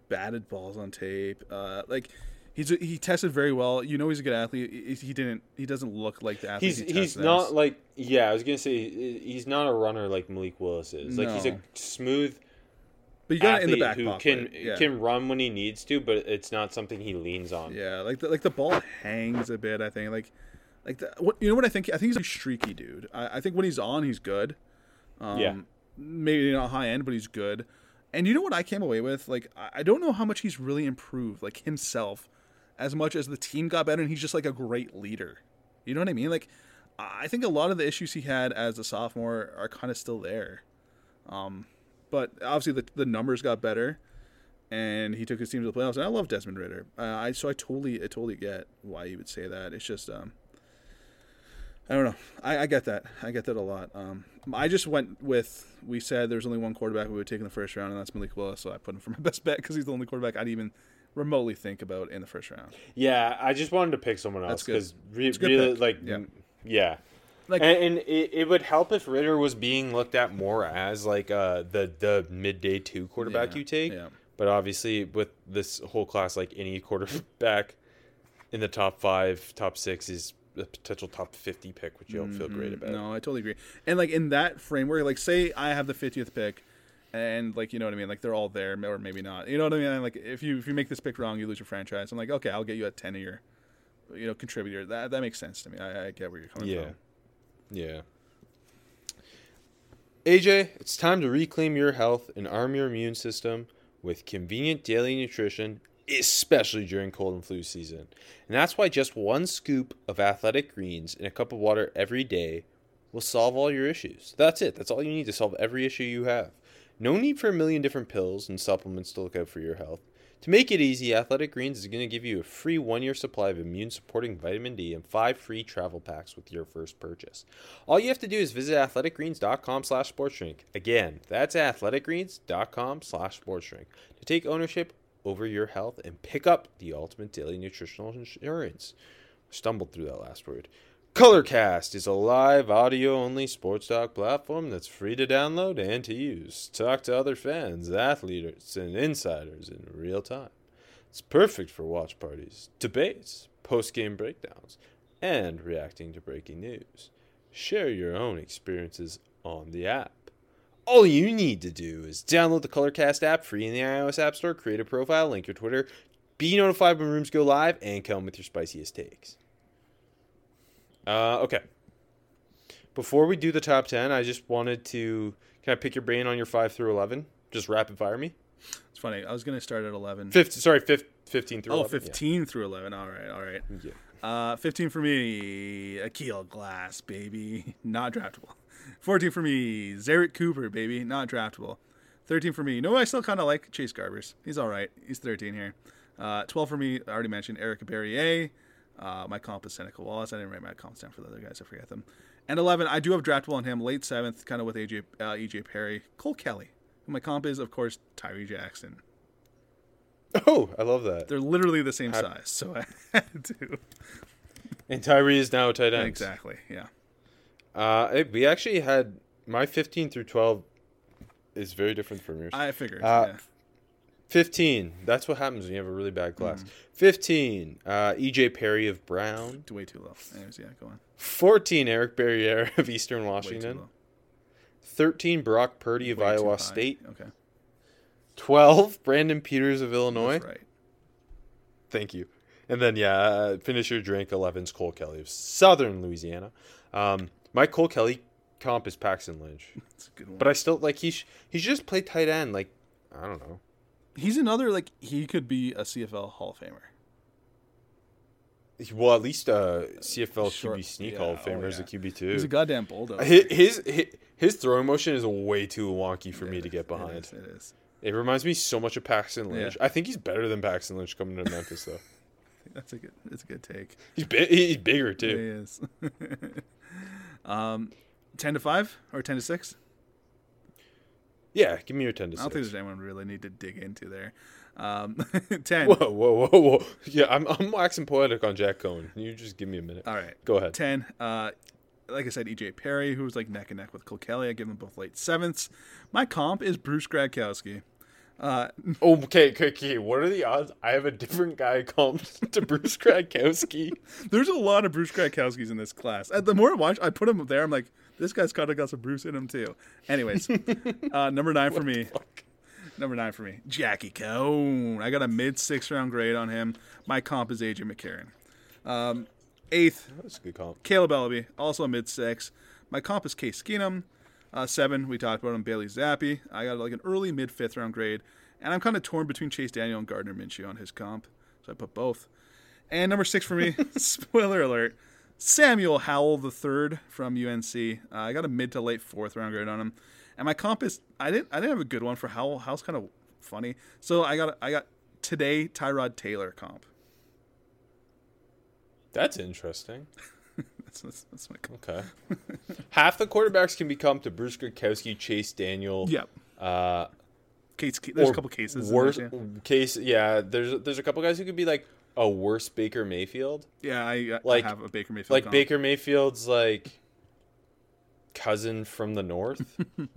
batted balls on tape. Uh, like he's he tested very well. You know, he's a good athlete. He, didn't. He doesn't look like the athlete. He's he he's not as. like yeah. I was gonna say he's not a runner like Malik Willis is. Like he's a smooth But you got it in the back who pocket. can yeah. can run when he needs to, but it's not something he leans on. Yeah, like the, like the ball hangs a bit. I think like like the, what you know what I think. I think he's a streaky dude. I, I think when he's on, he's good. Um, Yeah. maybe not high end, but he's good. And you know what I came away with? Like I I don't know how much he's really improved, like himself, as much as the team got better, and he's just like a great leader. You know what I mean? Like I think a lot of the issues he had as a sophomore are kind of still there. Um, but obviously the the numbers got better and he took his team to the playoffs. And I love Desmond Ridder. Uh, I so I totally I totally get why you would say that. It's just um, I don't know. I, I get that. I get that a lot. Um, I just went with we said there's only one quarterback we would take in the first round, and that's Malik Willis. So I put him for my best bet because he's the only quarterback I'd even remotely think about in the first round. Yeah, I just wanted to pick someone else because re- It's a good really, pick. like, Yeah. yeah. Like- and, and it, it would help if Ridder was being looked at more as like uh, the the midday two quarterback Yeah, you take. yeah. But obviously, with this whole class, like any quarterback in the top five, top six is a potential top fifty pick, which you'll feel great about. Mm-hmm. No, I totally agree. And like in that framework, like say I have the 50th pick, and like you know what I mean, like they're all there, or maybe not. You know what I mean? Like if you if you make this pick wrong, you lose your franchise. I'm like, okay, I'll get you at 10 a year, you know, contributor. That that makes sense to me. I, I get where you're coming Yeah. from. Yeah. AJ, it's time to reclaim your health and arm your immune system with convenient daily nutrition, especially during cold and flu season. And that's why just one scoop of athletic greens in a cup of water every day will solve all your issues. That's it. That's all you need to solve every issue you have. No need for a million different pills and supplements to look out for your health. To make it easy, Athletic Greens is going to give you a free one year supply of immune supporting vitamin D and five free travel packs with your first purchase. All you have to do is visit athleticgreens.com slash sportsdrink. Again, that's athleticgreens.com slash sportsdrink to take ownership over your health and pick up the ultimate daily nutritional insurance. Stumbled through that last word. Colorcast is a live audio only sports talk platform that's free to download and to use. Talk to other fans, athletes, and insiders in real time. It's perfect for watch parties, debates, post game breakdowns, and reacting to breaking news. Share your own experiences on the app. All you need to do is download the Colorcast app free in the iOS App Store, create a profile, link your Twitter, be notified when rooms go live, and come with your spiciest takes. Uh, okay. Before we do the top 10, I just wanted to. Can I pick your brain on your 5 through 11? Just rapid fire me? It's funny. I was gonna start at eleven. 15, sorry, 15, 15 through Oh, 11. 15 through 11. All right, all right. Yeah. Uh, 15 for me, Akil Glass, baby. Not draftable. 14 for me, Zarek Cooper, baby. Not draftable. 13 for me. No, I still kind of like Chase Garbers. He's all right. He's 13 here. Uh, 12 for me, I already mentioned Eric Barriere. Uh, my comp is Seneca Wallace. I didn't write my comps down for the other guys. I forget them. And 11, I do have draftable on him, late seventh, kind of with AJ, uh, EJ Perry. Cole Kelly. My comp is, of course, Tyree Jackson. Oh, I love that. They're literally the same How- size, so I had to. And Tyree is now a tight end. Exactly, yeah. Uh, it- we actually had my 15 through 12 is very different from yours. I figured. Uh, yeah. 15. That's what happens when you have a really bad class. Mm-hmm. 15. Uh, EJ Perry of Brown. Way too low. Anyways, yeah, go on. 14. Eric Barriere of Eastern Way too Washington. low. 13. Brock Purdy of Way Iowa. State. Okay. 12. Brandon Peters of Illinois. That's right. Thank you. And then, yeah, uh, finish your drink. 11's Cole Kelly of Southern Louisiana. Um, my Cole Kelly comp is Paxton Lynch. That's a good one. But I still, like, he, sh- he should just play tight end. Like, I don't know. He's another like he could be a CFL Hall of Famer. Well, at least uh, CFL Sure. QB sneak Yeah, Hall of oh, Famer is a. QB too. He's a goddamn bulldog. his, his his his throwing motion is way too wonky for me It to get behind. It is. It is. It reminds me so much of Paxton Yeah. Lynch. I think he's better than Paxton Lynch coming to Memphis though. That's a good. That's a good take. He's bi- he's bigger too. He is. um, ten to five or ten to six. Yeah, give me your ten to I don't think there's anyone we really need to dig into there. Um, ten. Whoa, whoa, whoa, whoa! Yeah, I'm I'm waxing poetic on Jack Coan. You just give me a minute. All right. Go ahead. 10. Uh, like I said, EJ Perry, who was like neck and neck with Cole Kelly. I give them both late sevenths. My comp is Bruce Gradkowski. Uh, okay, okay. What are the odds? I have a different guy called to Bruce Gradkowski. there's a lot of Bruce Gradkowskis in this class. The more I watch, I put him there. I'm like, this guy's kind of got some Bruce in him too. Anyways, uh, number nine for me. Number nine for me, Jackie Coan. I got a mid six round grade on him. My comp is AJ McCarron. Um, eighth, That's a good comp. Kaleb Eleby, also a mid six. My comp is Case Keenum. Uh, seven, we talked about him, Bailey Zappe. I got like an early mid fifth round grade. And I'm kind of torn between Chase Daniel and Gardner Minshew on his comp. So I put both. And number six for me, spoiler alert, Samuel Howell III from UNC. Uh, I got a mid to late fourth round grade on him. And my comp is I didn't I didn't have a good one for Howell. Howell's kind of funny. So I got I got today Tyrod Taylor comp. That's interesting. That's, that's, that's my comp. Okay. Half the quarterbacks can become to Bruce Gradkowski, Chase Daniel. Yep. Uh, Case, there's a couple cases. there, yeah. case, yeah. There's there's a couple guys who could be like a worse Baker Mayfield. Yeah, I, I Like- have a Baker Mayfield. Like comp. Baker Mayfield's like cousin from the north.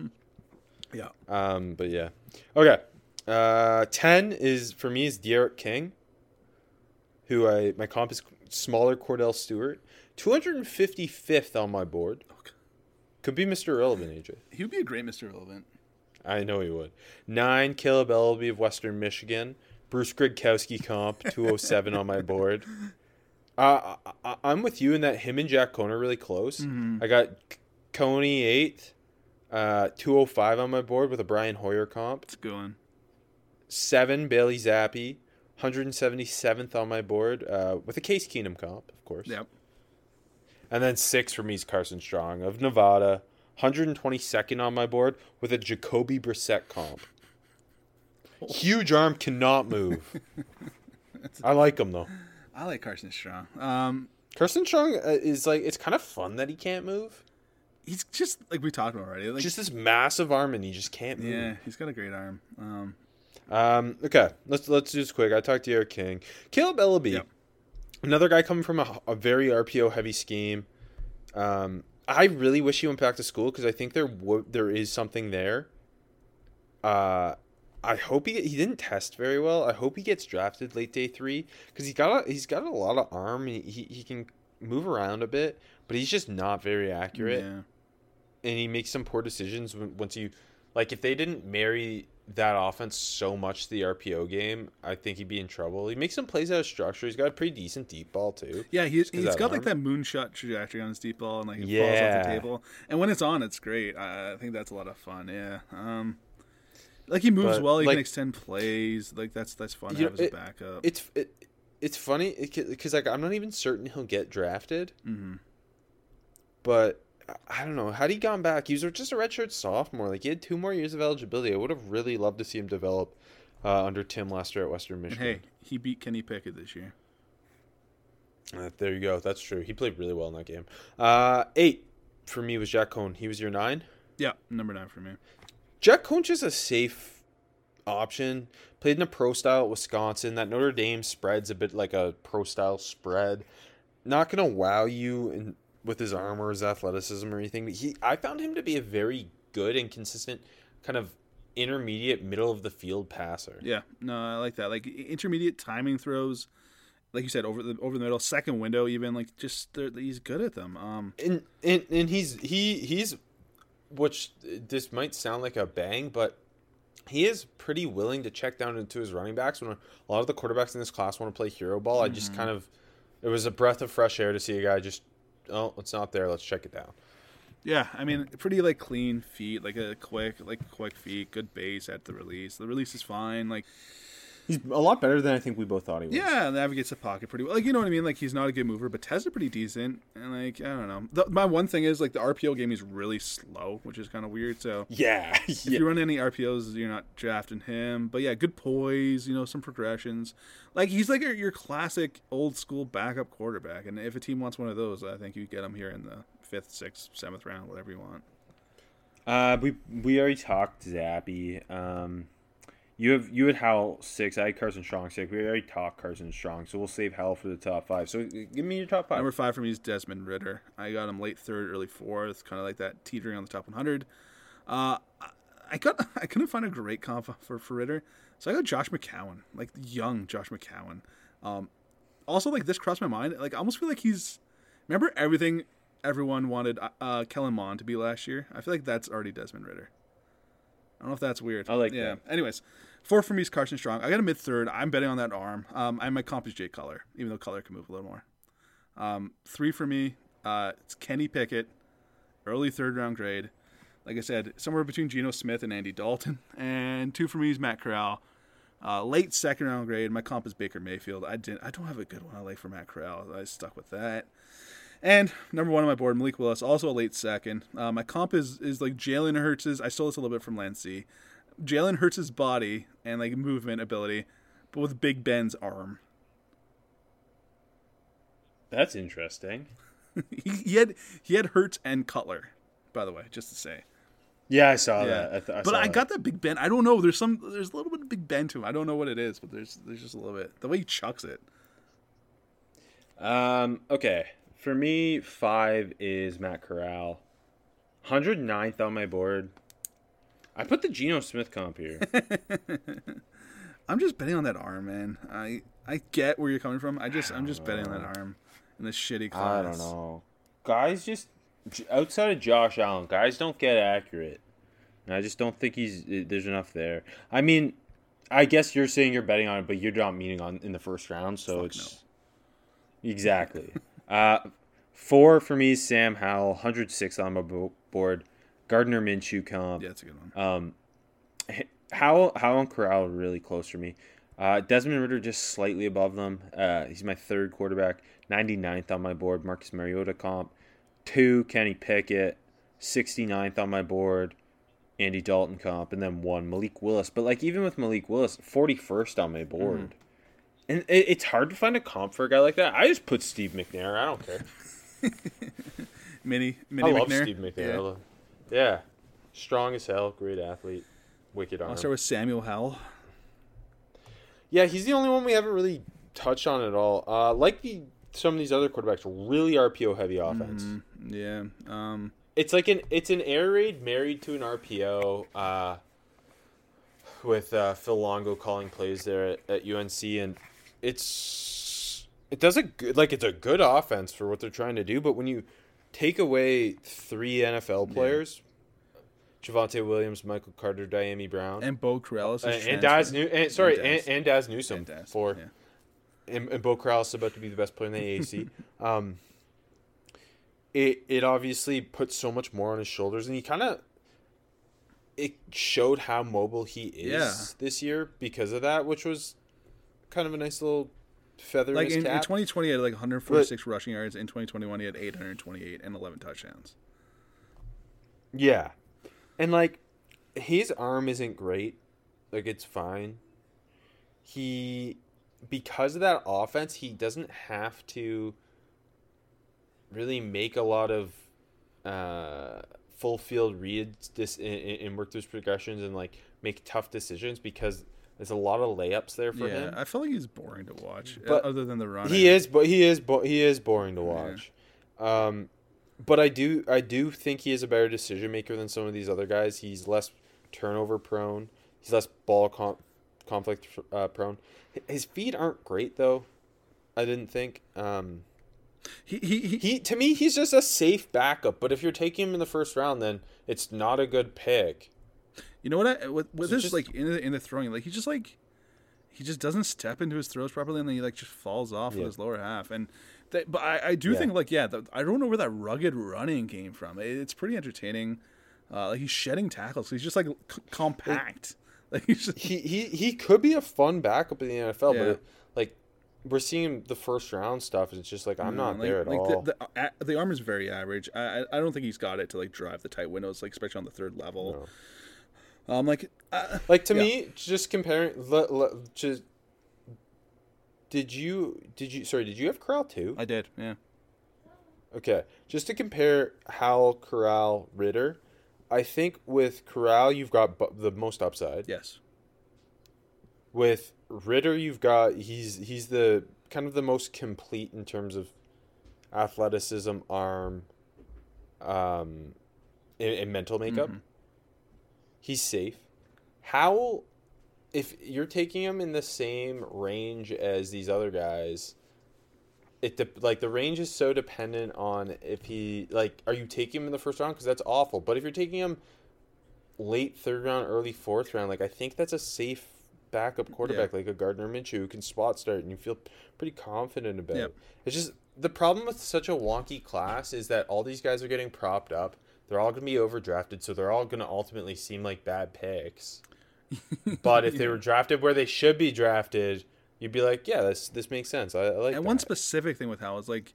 Yeah. um, but yeah. Okay. Uh, ten is for me is D'Eriq King, who I my comp is smaller Kordell Stewart. Two hundred and fifty fifth on my board. Okay. Could be Mr. Irrelevant, AJ. He would be a great Mr. Relevant. I know he would. Nine, Kaleb Eleby of Western Michigan. Bruce Gradkowski comp, 207 on my board. Uh, I, I'm with you in that him and Jack Coan are really close. Mm-hmm. I got Coney 8, uh, 205 on my board with a Brian Hoyer comp. It's one. 7, Bailey Zappe. 177th on my board uh, with a Case Keenum comp, of course. Yep. And then 6 for me is Carson Strong of Nevada. 122nd on my board with a Jacoby Brissett comp. Huge arm cannot move. I like him though. I like Carson Strong. Um, Carson Strong uh, is like it's kind of fun that he can't move. he's just like we talked about already. Like, Just this massive arm and he just can't move. yeah, he's got a great arm. Um, Um. Okay. Let's let's do this quick. I talked to Eric King, Kaleb Eleby, Yep. another guy coming from a, a very RPO heavy scheme. Um. I really wish he went back to school because I think there w- there is something there. Uh, I hope he he didn't test very well. I hope he gets drafted late day three because he got a, he's got a lot of arm. And he he can move around a bit, but he's just not very accurate, Yeah. and he makes some poor decisions once you like if they didn't marry that offense so much to the RPO game, I think he'd be in trouble. He makes some plays out of structure. He's got a pretty decent deep ball too. Yeah, he's, 'cause he's got like that moonshot trajectory on his deep ball, and like it falls off the table. And when it's on, it's great. I, I think that's a lot of fun. Yeah. Um, like he moves But, well. He like- can extend plays. Like that's that's fun You have know, as a it- backup. It's it, it's funny because like I'm not even certain he'll get drafted, hmm but I- don't know. Had he gone back, he was just a redshirt sophomore. Like he had two more years of eligibility. I would have really loved to see him develop uh, under Tim Lester at Western And Michigan. hey, he beat Kenny Pickett this year. Uh, there you go. That's true. He played really well in that game. Uh, eight for me was Jack Coan. He was your nine. Yeah, number nine for me. Jack Coan's is a safe option. Played in a pro style at Wisconsin. That Notre Dame spread's a bit like a pro style spread. Not gonna wow you in, with his arm or his athleticism or anything. But he, I found him to be a very good and consistent kind of intermediate middle of the field passer. Yeah, no, I like that. Like intermediate timing throws, like you said, over the over the middle, second window, even like just he's good at them. Um, and and and he's he he's which uh, this might sound like a bang, but he is pretty willing to check down into his running backs when a lot of the quarterbacks in this class want to play hero ball. I just mm-hmm. kind of it was a breath of fresh air to see a guy just oh it's not there let's check it down. yeah, I mean, pretty like clean feet, like a quick, like quick feet, good base at the release. The release is fine. Like He's a lot better than I think we both thought he was. Yeah, navigates the pocket pretty well. Like you know what I mean. Like he's not a good mover, but are pretty decent. And like I don't know. The, my one thing is like the RPO game is really slow, which is kind of weird. So Yeah. if yeah. you run any RPOs, you're not drafting him. But yeah, good poise. You know, some progressions. Like he's like your, your classic old school backup quarterback. And if a team wants one of those, I think you get him here in the fifth, sixth, seventh round, whatever you want. Uh, we we already talked Zappe. Um, you have you had Howell six. I had Carson Strong six. We already talked Carson Strong, so we'll save Howell for the top five. So uh, give me your top five. Number five for me is Desmond Ridder. I got him late third, early fourth, kind of like that teetering on the top 100. Uh, I- got I couldn't find a great comp for, for Ridder, so I got Josh McCown, like young Josh McCown. Um, also, like this crossed my mind. Like I almost feel like he's remember everything everyone wanted uh, uh, Kellen Mond to be last year. I feel like that's already Desmond Ridder. I don't know if that's weird. I like yeah. that. Anyways, four for me is Carson Strong. I got a mid third. I'm betting on that arm. Um, I my comp is Jay Color, even though Color can move a little more. Um, three for me, uh, it's Kenny Pickett, early third round grade. Like I said, somewhere between Geno Smith and Andy Dalton. And two for me is Matt Corral, uh, late second round grade. My comp is Baker Mayfield. I didn't. I don't have a good one I like for Matt Corral. I stuck with that. And number one on my board, Malik Willis, also a late second. Uh, my comp is is like Jalen Hurts'. I stole this a little bit from Lancey. Jalen Hurts' his body and like movement ability, but with Big Ben's arm. That's interesting. he, had he had Hurts and Cutler, by the way, just to say. Yeah, I saw Yeah, that. I th- I but I that. got that Big Ben. I don't know. There's some. There's a little bit of Big Ben to him. I don't know what it is, but there's there's just a little bit. The way he chucks it. Um, okay. For me, five is Matt Corral. 109th on my board. I put the Geno Smith comp here. I'm just betting on that arm, man. I I get where you're coming from. I just I'm just betting on that arm in this shitty class. I don't know. Guys just outside of Josh Allen, guys don't get accurate. And I just don't think he's there's enough there. I mean, I guess you're saying you're betting on it, but you're not meaning on in the first round, so it's exactly. uh, four for me, Sam Howell, 106 on my board. Gardner Minshew comp. Yeah, that's a good one. Um, Howell, Howell and Corral are really close for me. Uh, Desmond Ridder just slightly above them. Uh, he's my third quarterback, 99th on my board. Marcus Mariota comp. Two, Kenny Pickett, 69th on my board. Andy Dalton comp. And then one, Malik Willis. But like even with Malik Willis, 41st on my board. And it, it's hard to find a comp for a guy like that. I just put Steve McNair. I don't care. Mini Mini I love McNair. Steve McNair. Yeah. Yeah. Strong as hell, great athlete, wicked arm. I'll start with Samuel Howell. Yeah, he's the only one we haven't really touched on at all. Uh, like the some of these other quarterbacks, really RPO heavy offense. Yeah. Um. It's like an it's an air raid married to an RPO. Uh, with uh, Phil Longo calling plays there at, at UNC, and it's it does a good like it's a good offense for what they're trying to do, but when you take away three NFL players, Javonte Williams, Michael Carter, Dyami Brown, And Bo Corrales. uh, and Dazz. New, and, sorry, And and, Dazz. and Dazz Newsome And Dazz, for yeah. and, and Bo Corrales is about to be the best player in the AAC. Um, it it obviously puts so much more on his shoulders, and he kind of it showed how mobile he is Yeah. this year because of that, which was kind of a nice little feather Like in in, in 2020, he had like 146 rushing yards. In 2021, he had 828 and 11 touchdowns. Yeah. And like his arm isn't great. Like it's fine. He because of that offense, he doesn't have to really make a lot of uh full field reads this and, and work those progressions and like make tough decisions because there's a lot of layups there for him. yeah, him. I feel like he's boring to watch, uh, But other than the run. He is, but he is, bo- he is boring to watch. Um, but I do, I do think he is a better decision maker than some of these other guys. He's less turnover prone. He's less ball con- conflict uh, prone. His feet aren't great though. I didn't think. Um, He, he, he, he to me, he's just a safe backup. But if you're taking him in the first round, then it's not a good pick. You know what? I, with with So this just- like in the in the throwing, like he just like he just doesn't step into his throws properly, and then he like just falls off Yeah. with his lower half. And that, but I, I do Yeah. think like yeah, the, I don't know where that rugged running came from. It, it's pretty entertaining. Uh, like he's shedding tackles. He's just like c- compact. like he's just He he he could be a fun backup in the NFL, Yeah. but like we're seeing the first round stuff. It's just like I'm not like, there at like all. The, the, the arm is very average. I I I don't think he's got it to like drive the tight windows, like especially on the third level. Um, like uh, Like to Yeah. me, just comparing. Le, le, just did you did you sorry did you have Corral too? I did, yeah. Okay, just to compare Howell, Corral, Ridder, I think with Corral you've got bu- the most upside. Yes. With Ridder, you've got he's he's the kind of the most complete in terms of athleticism, arm, um, and, and mental makeup. Mhm. He's safe. Howell, if you're taking him in the same range as these other guys, it de- like the range is so dependent on if he like are you taking him in the first round because that's awful. But if you're taking him late third round, early fourth round, like I think that's a safe backup quarterback like a Gardner Minshew who can spot start and you feel pretty confident about. Yep. It's just the problem with such a wonky class is that all these guys are getting propped up. They're all going to be overdrafted, so they're all going to ultimately seem like bad picks. but if they were drafted where they should be drafted, you'd be like, yeah, this this makes sense. I, I like And that. one specific thing with Howell is like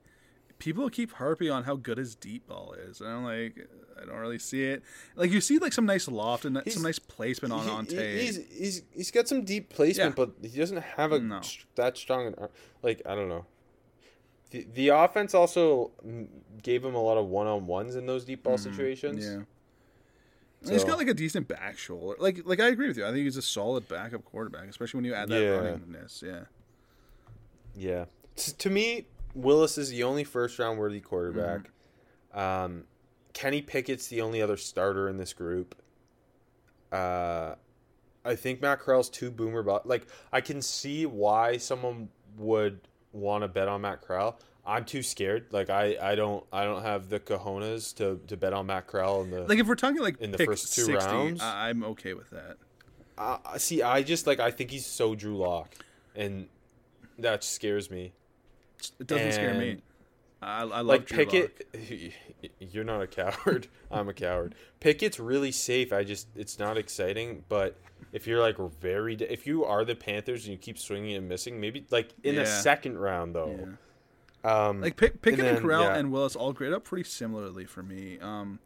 people keep harping on how good his deep ball is, and I'm like, I don't really see it. Like you see like some nice loft and He's- some nice placement on He- on tape. He's he's he's got some deep placement, Yeah. but he doesn't have a No. that strong an arm. Like I don't know. The the offense also gave him a lot of one on ones in those deep ball situations. Mm-hmm. yeah. And he's So- got like a decent back shoulder. Like like I agree with you. I think he's a solid backup quarterback, especially when you add that Yeah. runningness. Yeah. Yeah. T- to me, Willis is the only first round worthy quarterback. Mm-hmm. Um, Kenny Pickett's the only other starter in this group. Uh, I think Matt Corral's too boomer. But like, I can see why someone would want to bet on Matt Corral. I'm too scared. Like, I, I don't I don't have the cojones to, to bet on Matt Corral in the Like if we're talking like In the first two 60, rounds? I'm okay with that. I see, I just like I think he's so Drew Lock, and that scares me. It doesn't scare me. And- I, I love like Drew Lock. Pickett, you're not a coward. I'm a coward. Pickett's really safe. I just it's not exciting. But if you're like very, if you are the Panthers and you keep swinging and missing, maybe like in the second round though. Um, Like Pick, Pickett and, then, Corral yeah. and Willis all grade up pretty similarly for me. Um,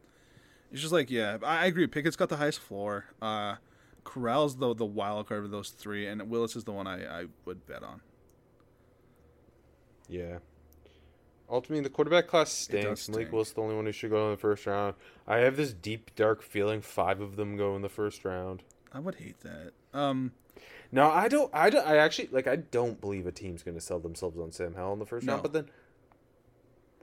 it's just like yeah, I I agree. Pickett's got the highest floor. Uh, Corral's the the wild card of those three, and Willis is the one I, I would bet on. yeah. Ultimately, the quarterback class stinks. Malik stink. Willis the only one who should go in the first round. I have this deep, dark feeling five of them go in the first round. I would hate that. Um, No, I don't. I don't. I actually like. I don't believe a team's going to sell themselves on Sam Howell in the first No. round. But then,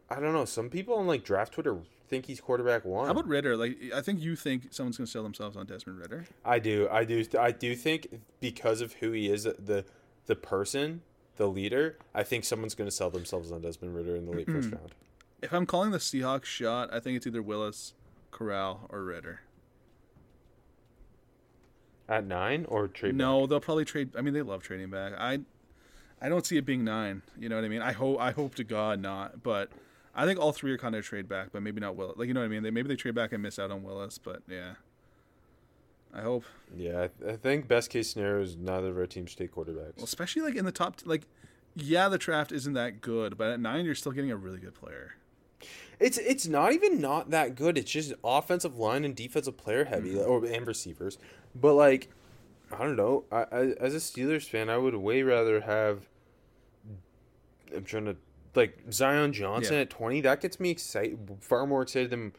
I don't know. Some people on like draft Twitter think he's quarterback one. how about Ridder? Like I think you think someone's gonna sell themselves on Desmond Ridder. I do. I do. I do think because of who he is, the the person, the leader, I think someone's going to sell themselves on Desmond Ridder in the late first mm-hmm. round. If I'm calling the Seahawks shot, I think it's either Willis, Corral, or Ridder. At nine or trade? No, they'll probably trade. I mean, they love trading back. I, I don't see it being nine. You know what I mean? I hope. I hope to God not. But I think all three are kind of trade back, but maybe not Willis. Like you know what I mean? They maybe they trade back and miss out on Willis, but yeah. I hope. Yeah, I, I think best case scenario is neither of our teams take quarterbacks. Well, especially like in the top. Like, yeah, the draft isn't that good, but at nine, you're still getting a really good player. It's it's not even not that good. It's just offensive line and defensive player heavy, Mm-hmm. or and receivers. But like, I don't know. I, I as a Steelers fan, I would way rather have. I'm trying to like Zion Johnson Yeah. at twenty. That gets me excited. Far more excited than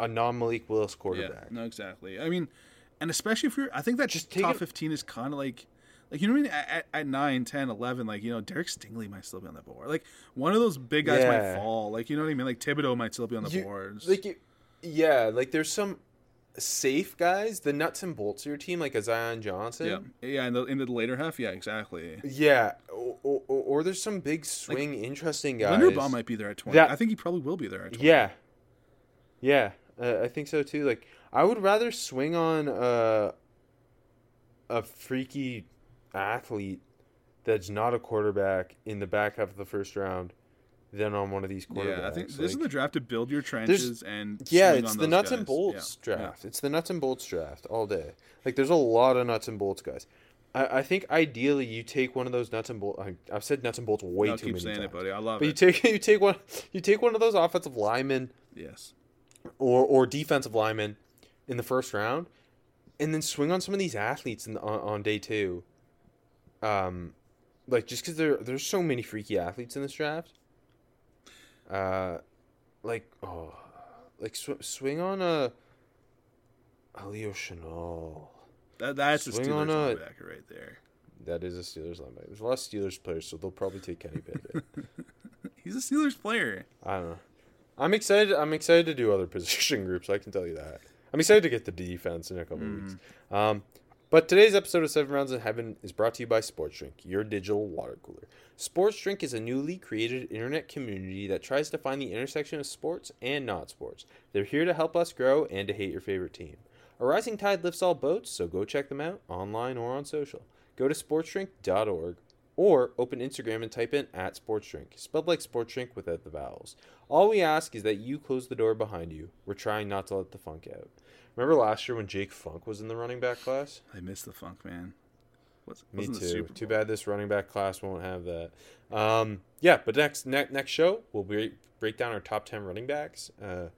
a non Malik Willis Yeah, quarterback. no, exactly. I mean, and especially if you're, I think that Just top it- 15 is kind of like, like you know what I mean? At, at, at 9, 10, 11, like, you know, Derek Stingley might still be on the board. Like, one of those big guys Yeah. might fall. Like, you know what I mean? Like, Thibodeaux might still be on the You- boards. Like, you, yeah, like there's some safe guys, the nuts and bolts of your team, like a Zion Johnson. yeah, yeah. In the in the later half, yeah, exactly. Yeah, or, or, or there's some big swing, interesting guys. Linderbaum might be there at 20. That- I think he probably will be there at 20. Yeah, yeah, uh, I think so too. Like, I would rather swing on uh, a freaky athlete that's not a quarterback in the back half of the first round than on one of these quarterbacks. Yeah, I think this is the draft to build your trenches and Yeah, swing it's on the nuts and bolts Yeah, draft. It's the nuts and bolts draft all day. Like, there's a lot of nuts and bolts guys. I, I think ideally you take one of those nuts and bolts. I've said nuts and bolts way No, too keep many saying times. it, buddy. I love But you it. take you take one you take one of those offensive linemen yes. Or or defensive linemen in the first round, and then swing on some of these athletes in the, on, on day two. Um, like just because there there's so many freaky athletes in this draft. Uh, like oh, like sw- swing on a. Leo Chenal. That, that's a Steelers on a- linebacker right there. That is a Steelers linebacker. There's a lot of Steelers players, so they'll probably take Kenny Pickett. He's a Steelers player. I don't know. I'm excited. I'm excited to do other position groups. I can tell you that. I'm excited to get the defense in a couple weeks. Um, but today's episode of Seven Rounds in Heaven is brought to you by Sports Drink, your digital water cooler. Sports Drink is a newly created internet community that tries to find the intersection of sports and not sports. They're here to help us grow and to hate your favorite team. A rising tide lifts all boats, so go check them out online or on social. Go to sportsdrink.org or open Instagram and type in at sportsdrink, spelled like sports drink without the vowels. All we ask is that you close the door behind you. We're trying not to let the funk out. Remember last year when Jake Funk was in the running back class? I miss the funk, man. What's, Me too. Too bad this running back class won't have that. Um, yeah, but next ne- next show we'll break break down our top ten running backs. Uh,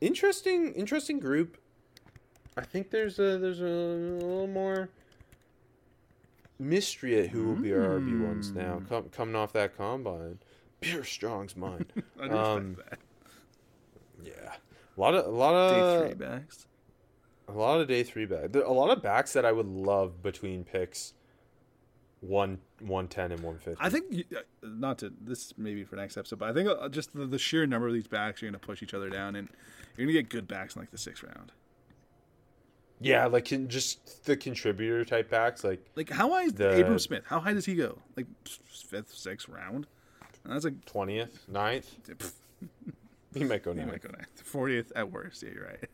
interesting, interesting group. I think there's a there's a, little more mystery at who will be our RB ones now. Hmm. Com- coming off that combine, Pierre Strong's mind. I Um, that. yeah, a lot of a lot of Day three backs. a lot of day three back. A lot of backs that I would love between picks one one ten and one fifty. I think you, uh, not to this maybe for next episode, but I think uh, just the, the sheer number of these backs are going to push each other down, and you're going to get good backs in like the sixth round. Yeah, like can, just the contributor type backs. Like Like how high is The- Abram Smith? How high does he go? Like fifth, sixth round? And that's like twentieth, 9th. pff, He might go he ninth. might go ninth, fortieth at worst. Yeah, you're right.